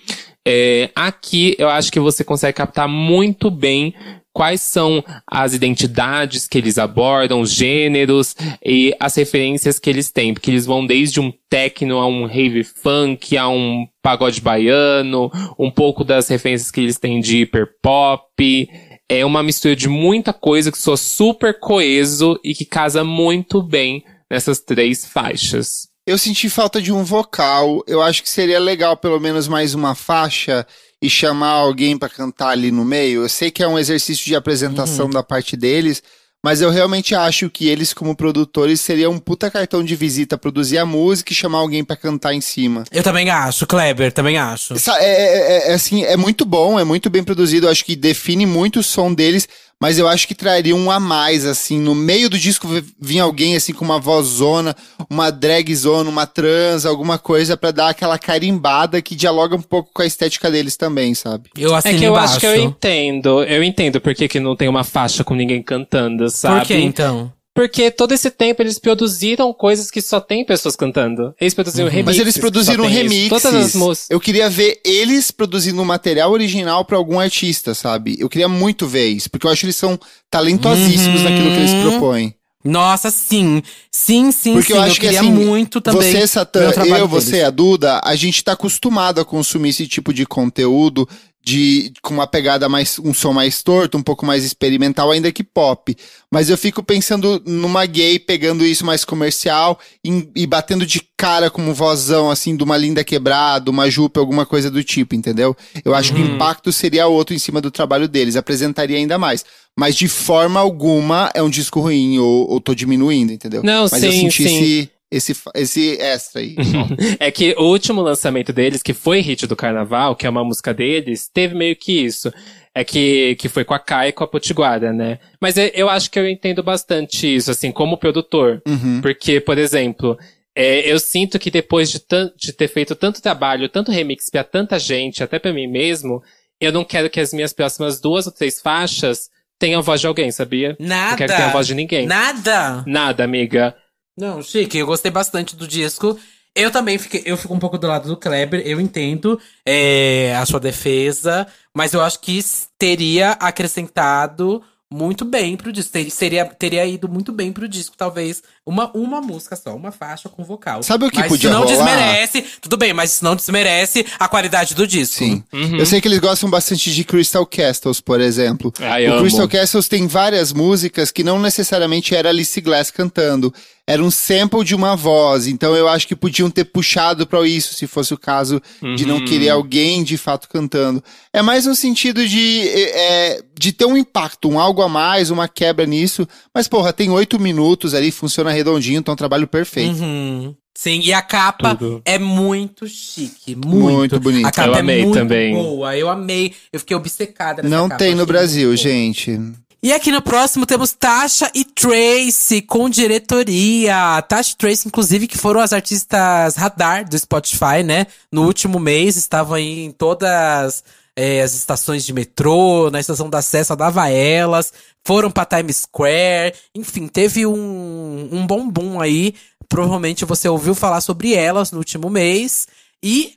É, aqui eu acho que você consegue captar muito bem quais são as identidades que eles abordam, os gêneros e as referências que eles têm, porque eles vão desde um techno a um rave funk, a um pagode baiano, um pouco das referências que eles têm de hiperpop. É uma mistura de muita coisa que soa super coeso e que casa muito bem nessas três faixas. Eu senti falta de um vocal. Eu acho que seria legal pelo menos mais uma faixa e chamar alguém para cantar ali no meio. Eu sei que é um exercício de apresentação uhum. da parte deles, mas eu realmente acho que eles, como produtores, seria um puta cartão de visita produzir a música e chamar alguém para cantar em cima. Eu também acho, Kleber, também acho. É, é, é, assim, é muito bom, é muito bem produzido, eu acho que define muito o som deles mas eu acho que traria um a mais, assim, no meio do disco vinha alguém, assim, com uma vozona, uma dragzona, uma trans, alguma coisa para dar aquela carimbada que dialoga um pouco com a estética deles também, sabe? Eu é que eu embaixo. acho que eu entendo, eu entendo porque que não tem uma faixa com ninguém cantando, sabe? Por que então? Porque todo esse tempo eles produziram coisas que só tem pessoas cantando. Eles produziram uhum. remixes. Mas eles produziram remixes. Todas as músicas. Eu queria ver eles produzindo um material original para algum artista, sabe? Eu queria muito ver isso, porque eu acho que eles são talentosíssimos uhum. naquilo que eles propõem. Nossa, sim. Sim, sim, Porque sim. eu acho eu que assim, muito também. Você, Satã, eu, você, a Duda, a gente tá acostumado a consumir esse tipo de conteúdo de com uma pegada mais um som mais torto, um pouco mais experimental, ainda que pop. Mas eu fico pensando numa gay pegando isso mais comercial e, e batendo de cara com um vozão assim de uma linda quebrada, uma jupe, alguma coisa do tipo, entendeu? Eu acho uhum. que o impacto seria outro em cima do trabalho deles, apresentaria ainda mais. Mas de forma alguma é um disco ruim ou, ou tô diminuindo, entendeu? Não, Mas sim, eu senti sim. esse esse, esse extra aí. é que o último lançamento deles, que foi hit do carnaval, que é uma música deles, teve meio que isso. É que, que foi com a Kai e com a Potiguara, né? Mas eu acho que eu entendo bastante isso, assim, como produtor. Uhum. Porque, por exemplo, é, eu sinto que depois de, de ter feito tanto trabalho, tanto remix pra tanta gente, até pra mim mesmo, eu não quero que as minhas próximas duas ou três faixas tenham a voz de alguém, sabia? Nada. Não quero que tenha a voz de ninguém. Nada. Nada, amiga. Não, chique, eu gostei bastante do disco. Eu também fiquei, eu fico um pouco do lado do Kleber, eu entendo é, a sua defesa, mas eu acho que teria acrescentado muito bem pro disco. Ter, seria, teria ido muito bem pro disco, talvez. Uma, uma música só, uma faixa com vocal. Sabe o que mas podia isso não rolar? desmerece. Tudo bem, mas isso não desmerece a qualidade do disco. Sim. Uhum. Eu sei que eles gostam bastante de Crystal Castles, por exemplo. Ai, o amo. Crystal Castles tem várias músicas que não necessariamente era Alice Glass cantando era um sample de uma voz. Então eu acho que podiam ter puxado para isso, se fosse o caso uhum. de não querer uhum. alguém de fato cantando. É mais no sentido de, é, de ter um impacto, um algo a mais, uma quebra nisso. Mas, porra, tem oito minutos ali, funciona redondinho, então é um trabalho perfeito. Uhum. Sim, e a capa Tudo. é muito chique, muito, muito bonita. A capa eu é amei muito também. boa, eu amei, eu fiquei obcecada nessa Não capa, tem no Brasil, gente. E aqui no próximo temos Tasha e Tracy com diretoria. Tasha e Tracy, inclusive, que foram as artistas radar do Spotify, né? No último mês estavam aí em todas é, as estações de metrô, na estação da Sé, dava elas, foram pra Times Square, enfim, teve um, um bom aí. Provavelmente você ouviu falar sobre elas no último mês. E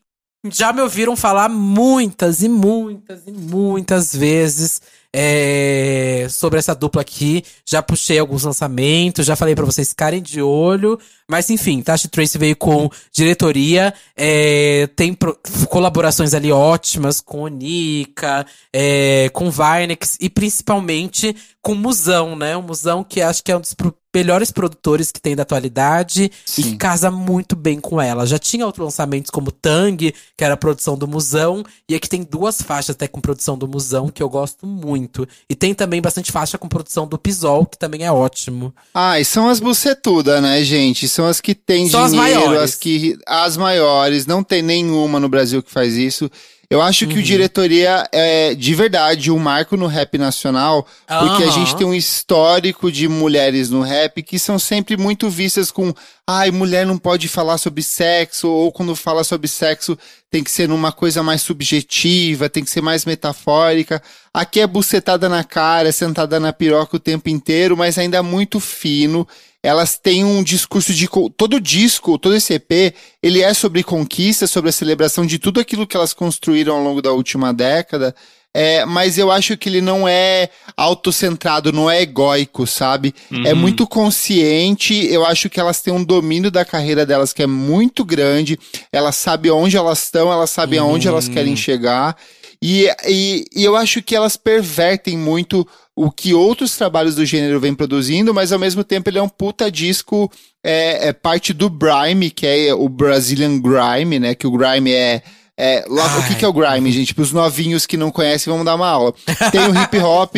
já me ouviram falar muitas e muitas e muitas vezes é, sobre essa dupla aqui. Já puxei alguns lançamentos, já falei para vocês ficarem de olho. Mas enfim, Tashi Trace veio com diretoria, é, tem pro, colaborações ali ótimas com Nika, é, com Vinex e principalmente com Musão, né? O Musão que acho que é um dos melhores produtores que tem da atualidade Sim. e que casa muito bem com ela. Já tinha outros lançamentos como Tang, que era a produção do Musão, e aqui tem duas faixas até com produção do Musão que eu gosto muito. E tem também bastante faixa com produção do Pisol, que também é ótimo. Ah, e são as bucetudas, né, gente? São as que têm são dinheiro, as, as que as maiores, não tem nenhuma no Brasil que faz isso. Eu acho que o diretoria é de verdade um marco no rap nacional, porque a Aham. gente tem um histórico de mulheres no rap que são sempre muito vistas com ai, mulher não pode falar sobre sexo, ou quando fala sobre sexo tem que ser numa coisa mais subjetiva, tem que ser mais metafórica. Aqui é bucetada na cara, é sentada na piroca o tempo inteiro, mas ainda é muito fino. Elas têm um discurso de. Todo disco, todo esse EP, ele é sobre conquista, sobre a celebração de tudo aquilo que elas construíram ao longo da última década. É, mas eu acho que ele não é autocentrado, não é egóico, sabe? É muito consciente. Eu acho que elas têm um domínio da carreira delas que é muito grande. Elas sabem onde elas estão, elas sabem aonde elas querem chegar. E, e, e eu acho que elas pervertem muito o que outros trabalhos do gênero vêm produzindo, mas ao mesmo tempo ele é um puta disco, é, é parte do Grime, que é o Brazilian Grime, né? Que o Grime é. é lá, o que, que é o Grime, gente? Para os novinhos que não conhecem, vamos dar uma aula. Tem o hip hop.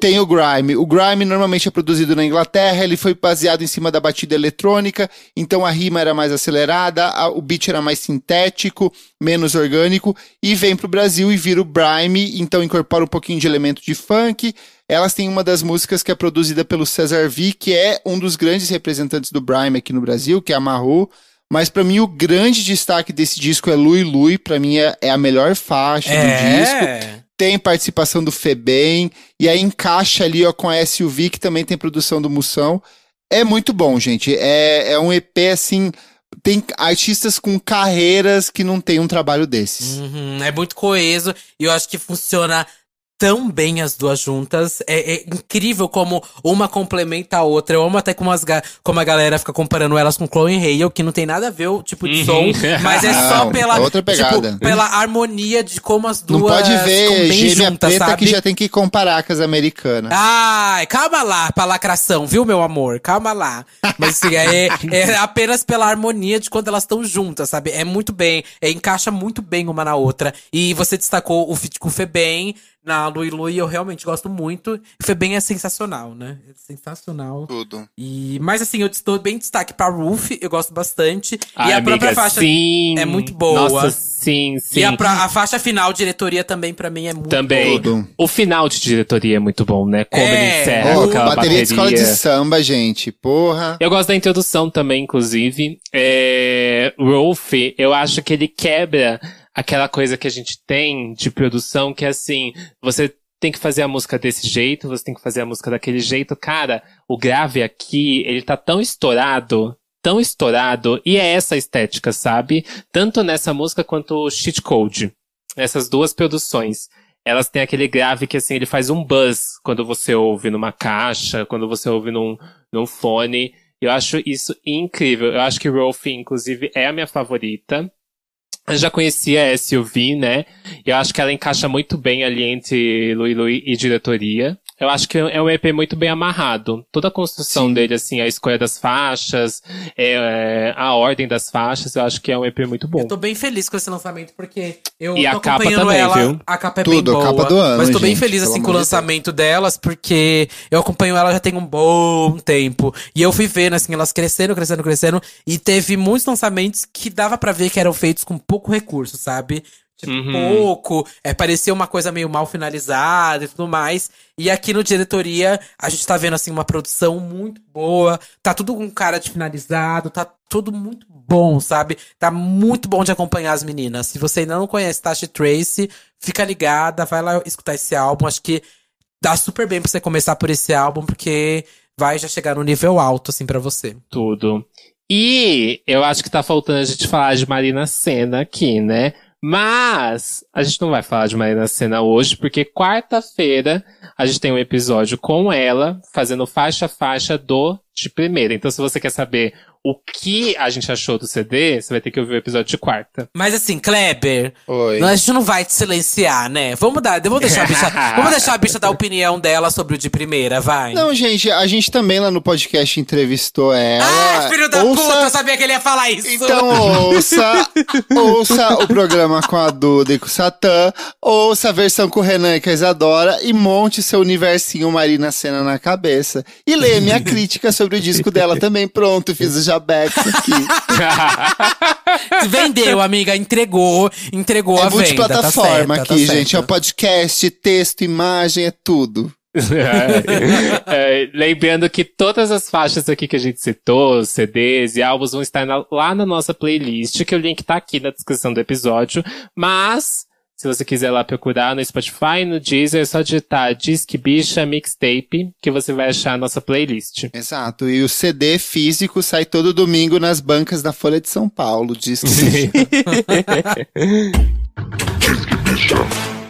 Tem o grime. O grime normalmente é produzido na Inglaterra, ele foi baseado em cima da batida eletrônica, então a rima era mais acelerada, a- o beat era mais sintético, menos orgânico, e vem pro Brasil e vira o grime, então incorpora um pouquinho de elemento de funk. Elas têm uma das músicas que é produzida pelo Cesar V, que é um dos grandes representantes do grime aqui no Brasil, que é a Maru. Mas pra mim o grande destaque desse disco é Lui Lui, pra mim é, é a melhor faixa do disco É. tem participação do Febem, e aí encaixa ali ó, com a SUV, que também tem produção do Moção. É muito bom, gente. É, é um EP assim. Tem artistas com carreiras que não tem um trabalho desses. Uhum, é muito coeso e eu acho que funciona tão bem as duas juntas. É, é incrível como uma complementa a outra. Eu amo até como, as ga- como a galera fica comparando elas com Chloe Hale, que não tem nada a ver o tipo de som, mas é só Não, pela, é outra pegada. tipo, pela harmonia de como as duas Não pode ver bem gêmea juntas, preta sabe? que já tem que comparar com as americanas. Ai, calma lá pra lacração, viu, meu amor? Calma lá. Mas assim, é, é apenas pela harmonia de quando elas estão juntas, sabe? É muito bem, é, encaixa muito bem uma na outra. E você destacou o feat com o Febem na Lui Lui, eu realmente gosto muito. O Febem é sensacional, né? É sensacional. Tudo. E, mas assim, eu estou bem destaque pra Roof, eu gosto bastante. Ai, e a própria amiga, faixa sim. é muito boa. Nossa, sim, sim. E a, pra- a faixa final, diretoria, também, pra mim, é muito Também. Tudo. O final de diretoria é muito bom, né? Como ele É. encerra Ó, com aquela bateria de escola de bateria. samba, gente. Porra. Eu gosto da introdução também, inclusive. É, Rolf, eu acho que ele quebra aquela coisa que a gente tem de produção, que é assim, você tem que fazer a música desse jeito, você tem que fazer a música daquele jeito. Cara, o grave aqui, ele tá tão estourado, tão estourado, e é essa estética, sabe? Tanto nessa música quanto o Cheat Code. Essas duas produções. Elas têm aquele grave que, assim, ele faz um buzz quando você ouve numa caixa, quando você ouve num, num fone. Eu acho isso incrível. Eu acho que Rolf, inclusive, é a minha favorita. Eu já conhecia a SUV, né? E eu acho que ela encaixa muito bem ali entre Lui Lui e diretoria. Eu acho que é um EP muito bem amarrado. Toda a construção Sim. dele, assim, a escolha das faixas, é, é, a ordem das faixas, eu acho que é um EP muito bom. Eu tô bem feliz com esse lançamento, porque eu E tô a capa também, ela. viu? A capa é Tudo, bem a boa. capa do ano, Mas tô bem gente, feliz assim com o de Deus. lançamento delas, porque eu acompanho ela já tem um bom tempo. E eu fui vendo, assim, elas crescendo, crescendo, crescendo. E teve muitos lançamentos que dava pra ver que eram feitos com pouco recurso, sabe? Tipo, Uhum. pouco, é, parecia uma coisa meio mal finalizada e tudo mais. E aqui no diretoria, a gente tá vendo, assim, uma produção muito boa. Tá tudo com cara de finalizado, tá tudo muito bom, sabe? Tá muito bom de acompanhar as meninas. Se você ainda não conhece Tasha Trace, fica ligada, vai lá escutar esse álbum. Acho que dá super bem pra você começar por esse álbum, porque vai já chegar no nível alto, assim, pra você. Tudo. E eu acho que tá faltando a gente falar de Marina Senna aqui, né? Mas a gente não vai falar de Marina Senna hoje, porque quarta-feira a gente tem um episódio com ela, fazendo faixa a faixa do de primeira. Então, se você quer saber o que a gente achou do CD, você vai ter que ouvir o episódio de quarta. Mas assim, Kleber, Oi. a gente não vai te silenciar, né? Vamos dar, vamos deixar a bicha, vamos deixar a bicha dar a opinião dela sobre o de primeira, vai. Não, gente, a gente também lá no podcast entrevistou ela. ah, filho da Ouça- puta, eu sabia que ele ia falar isso. Então ouça, ouça o programa com a Duda e com o Satã, ouça a versão com o Renan e com a Isadora e monte seu universinho Marina Senna na cabeça. E leia minha crítica sobre o disco dela também. Pronto, fiz o Jabex aqui. Vendeu, amiga, entregou, entregou é a venda. multiplataforma tá certa, aqui, tá gente. É o podcast, texto, imagem, é tudo. É, lembrando que todas as faixas aqui que a gente citou, CDs e álbuns, vão estar na- lá na nossa playlist, que o link tá aqui na descrição do episódio. Mas, se você quiser lá procurar no Spotify, no Deezer, é só digitar Disque Bicha Mixtape, que você vai achar a nossa playlist. Exato. E o CD físico sai todo domingo nas bancas da Folha de São Paulo. Diz que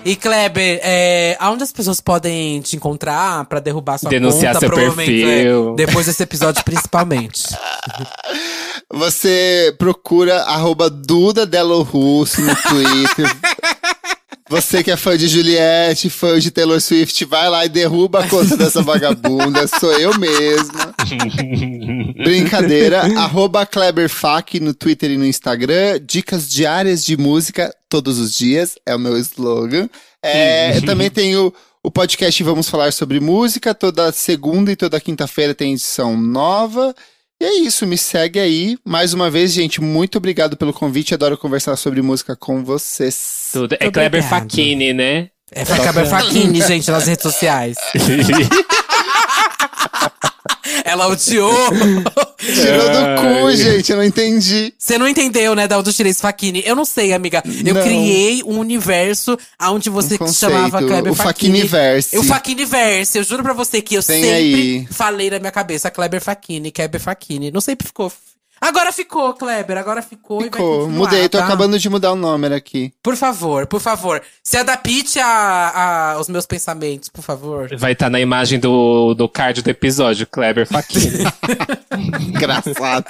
E Kleber, é, aonde as pessoas podem te encontrar pra derrubar sua Denunciar conta? seu provavelmente, perfil. é, depois desse episódio, principalmente. Você procura arroba Duda Delo Russo no Twitter. Você que é fã de Juliette, fã de Taylor Swift, vai lá e derruba a conta dessa vagabunda. Sou eu mesma. Brincadeira. Arroba KleberFac no Twitter e no Instagram. Dicas diárias de música todos os dias. É o meu slogan. É, eu também tenho o podcast Vamos Falar Sobre Música. Toda segunda e toda quinta-feira tem edição nova. E é isso, me segue aí. Mais uma vez, gente, muito obrigado pelo convite. Adoro conversar sobre música com vocês. Tudo. É Kleber. Facchini, né? É Kleber Faquini, gente, nas redes sociais. Ela odiou. Tirou do cu, gente, eu não entendi. Você não entendeu, né, da onde eu tirei esse Faquini? Eu não sei, amiga. Eu Não. criei um universo onde você Um conceito, chamava Kleber o Faquini. Faquiniverse. O Faquiniverse. Eu juro pra você que eu Tem sempre aí. falei na minha cabeça Kleber Faquini, Kleber Faquini. Não sempre ficou. Agora ficou, Kleber. Agora ficou, e vai Ficou. Mudei, tô tá? acabando de mudar o nome aqui. Por favor, por favor. Se adapte a, a- aos meus pensamentos, por favor. Vai estar na imagem do, do card do episódio, Kleber Facchini. Engraçado.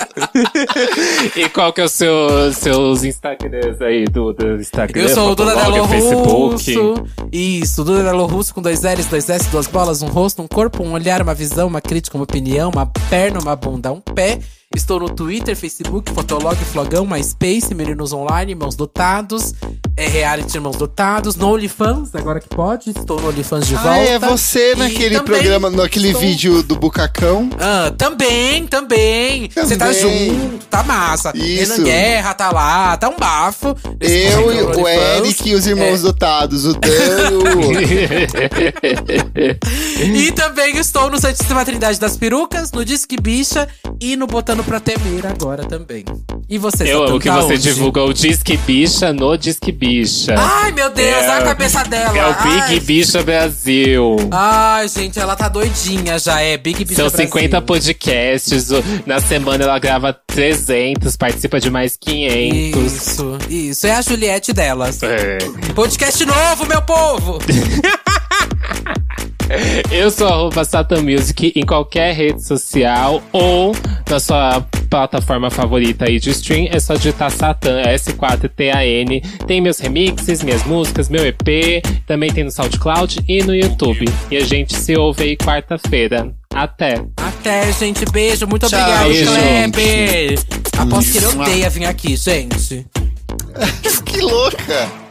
e qual que é o seu, seus Instagrams aí, do, do Instagram? Eu sou o Duda Delo Facebook. Russo. Isso, Duda Delo Russo com dois L's, dois S, duas bolas, um rosto, um corpo, um olhar, uma visão, uma crítica, uma opinião, uma perna, uma bunda, um pé. Estou no Twitter, Facebook, Fotolog, Flogão, MySpace, Meninos Online, Irmãos Dotados, é Reality Irmãos Dotados, no OnlyFans, agora que pode. Estou no OnlyFans de volta. Ah, é você E naquele também programa, naquele estou- vídeo do Bucacão. Ah, também, também. Você tá junto, tá massa. Isso. Renan Guerra tá lá, tá um bafo. Eu, e o. Eric e os irmãos É. dotados, o Dan e. E também estou no Santíssima Trindade das Perucas, no Disque Bicha e no Botando Pra Temer agora também. E você, Eu amo que tá você onde? divulga o Disque Bicha no Disque Bicha. Ai, meu Deus, É. olha a cabeça dela. é o Big Ai. Bicha Brasil. Ai, gente, ela tá doidinha já, é Big Bicha São Brasil. 50 podcasts. Na semana ela grava 300, participa de mais 500. Isso, isso. É a Juliette delas. É. Podcast novo, meu povo! Eu sou arroba Satan Music em qualquer rede social ou na sua plataforma favorita aí de stream. É só digitar Satan, S4TAN. Tem meus remixes, minhas músicas, meu EP. Também tem no SoundCloud e no YouTube. E a gente se ouve aí quarta-feira. Até! Até, gente. Beijo. Muito Tchau, obrigado. Kleber. Aposto que ele odeia vir aqui, gente. que louca!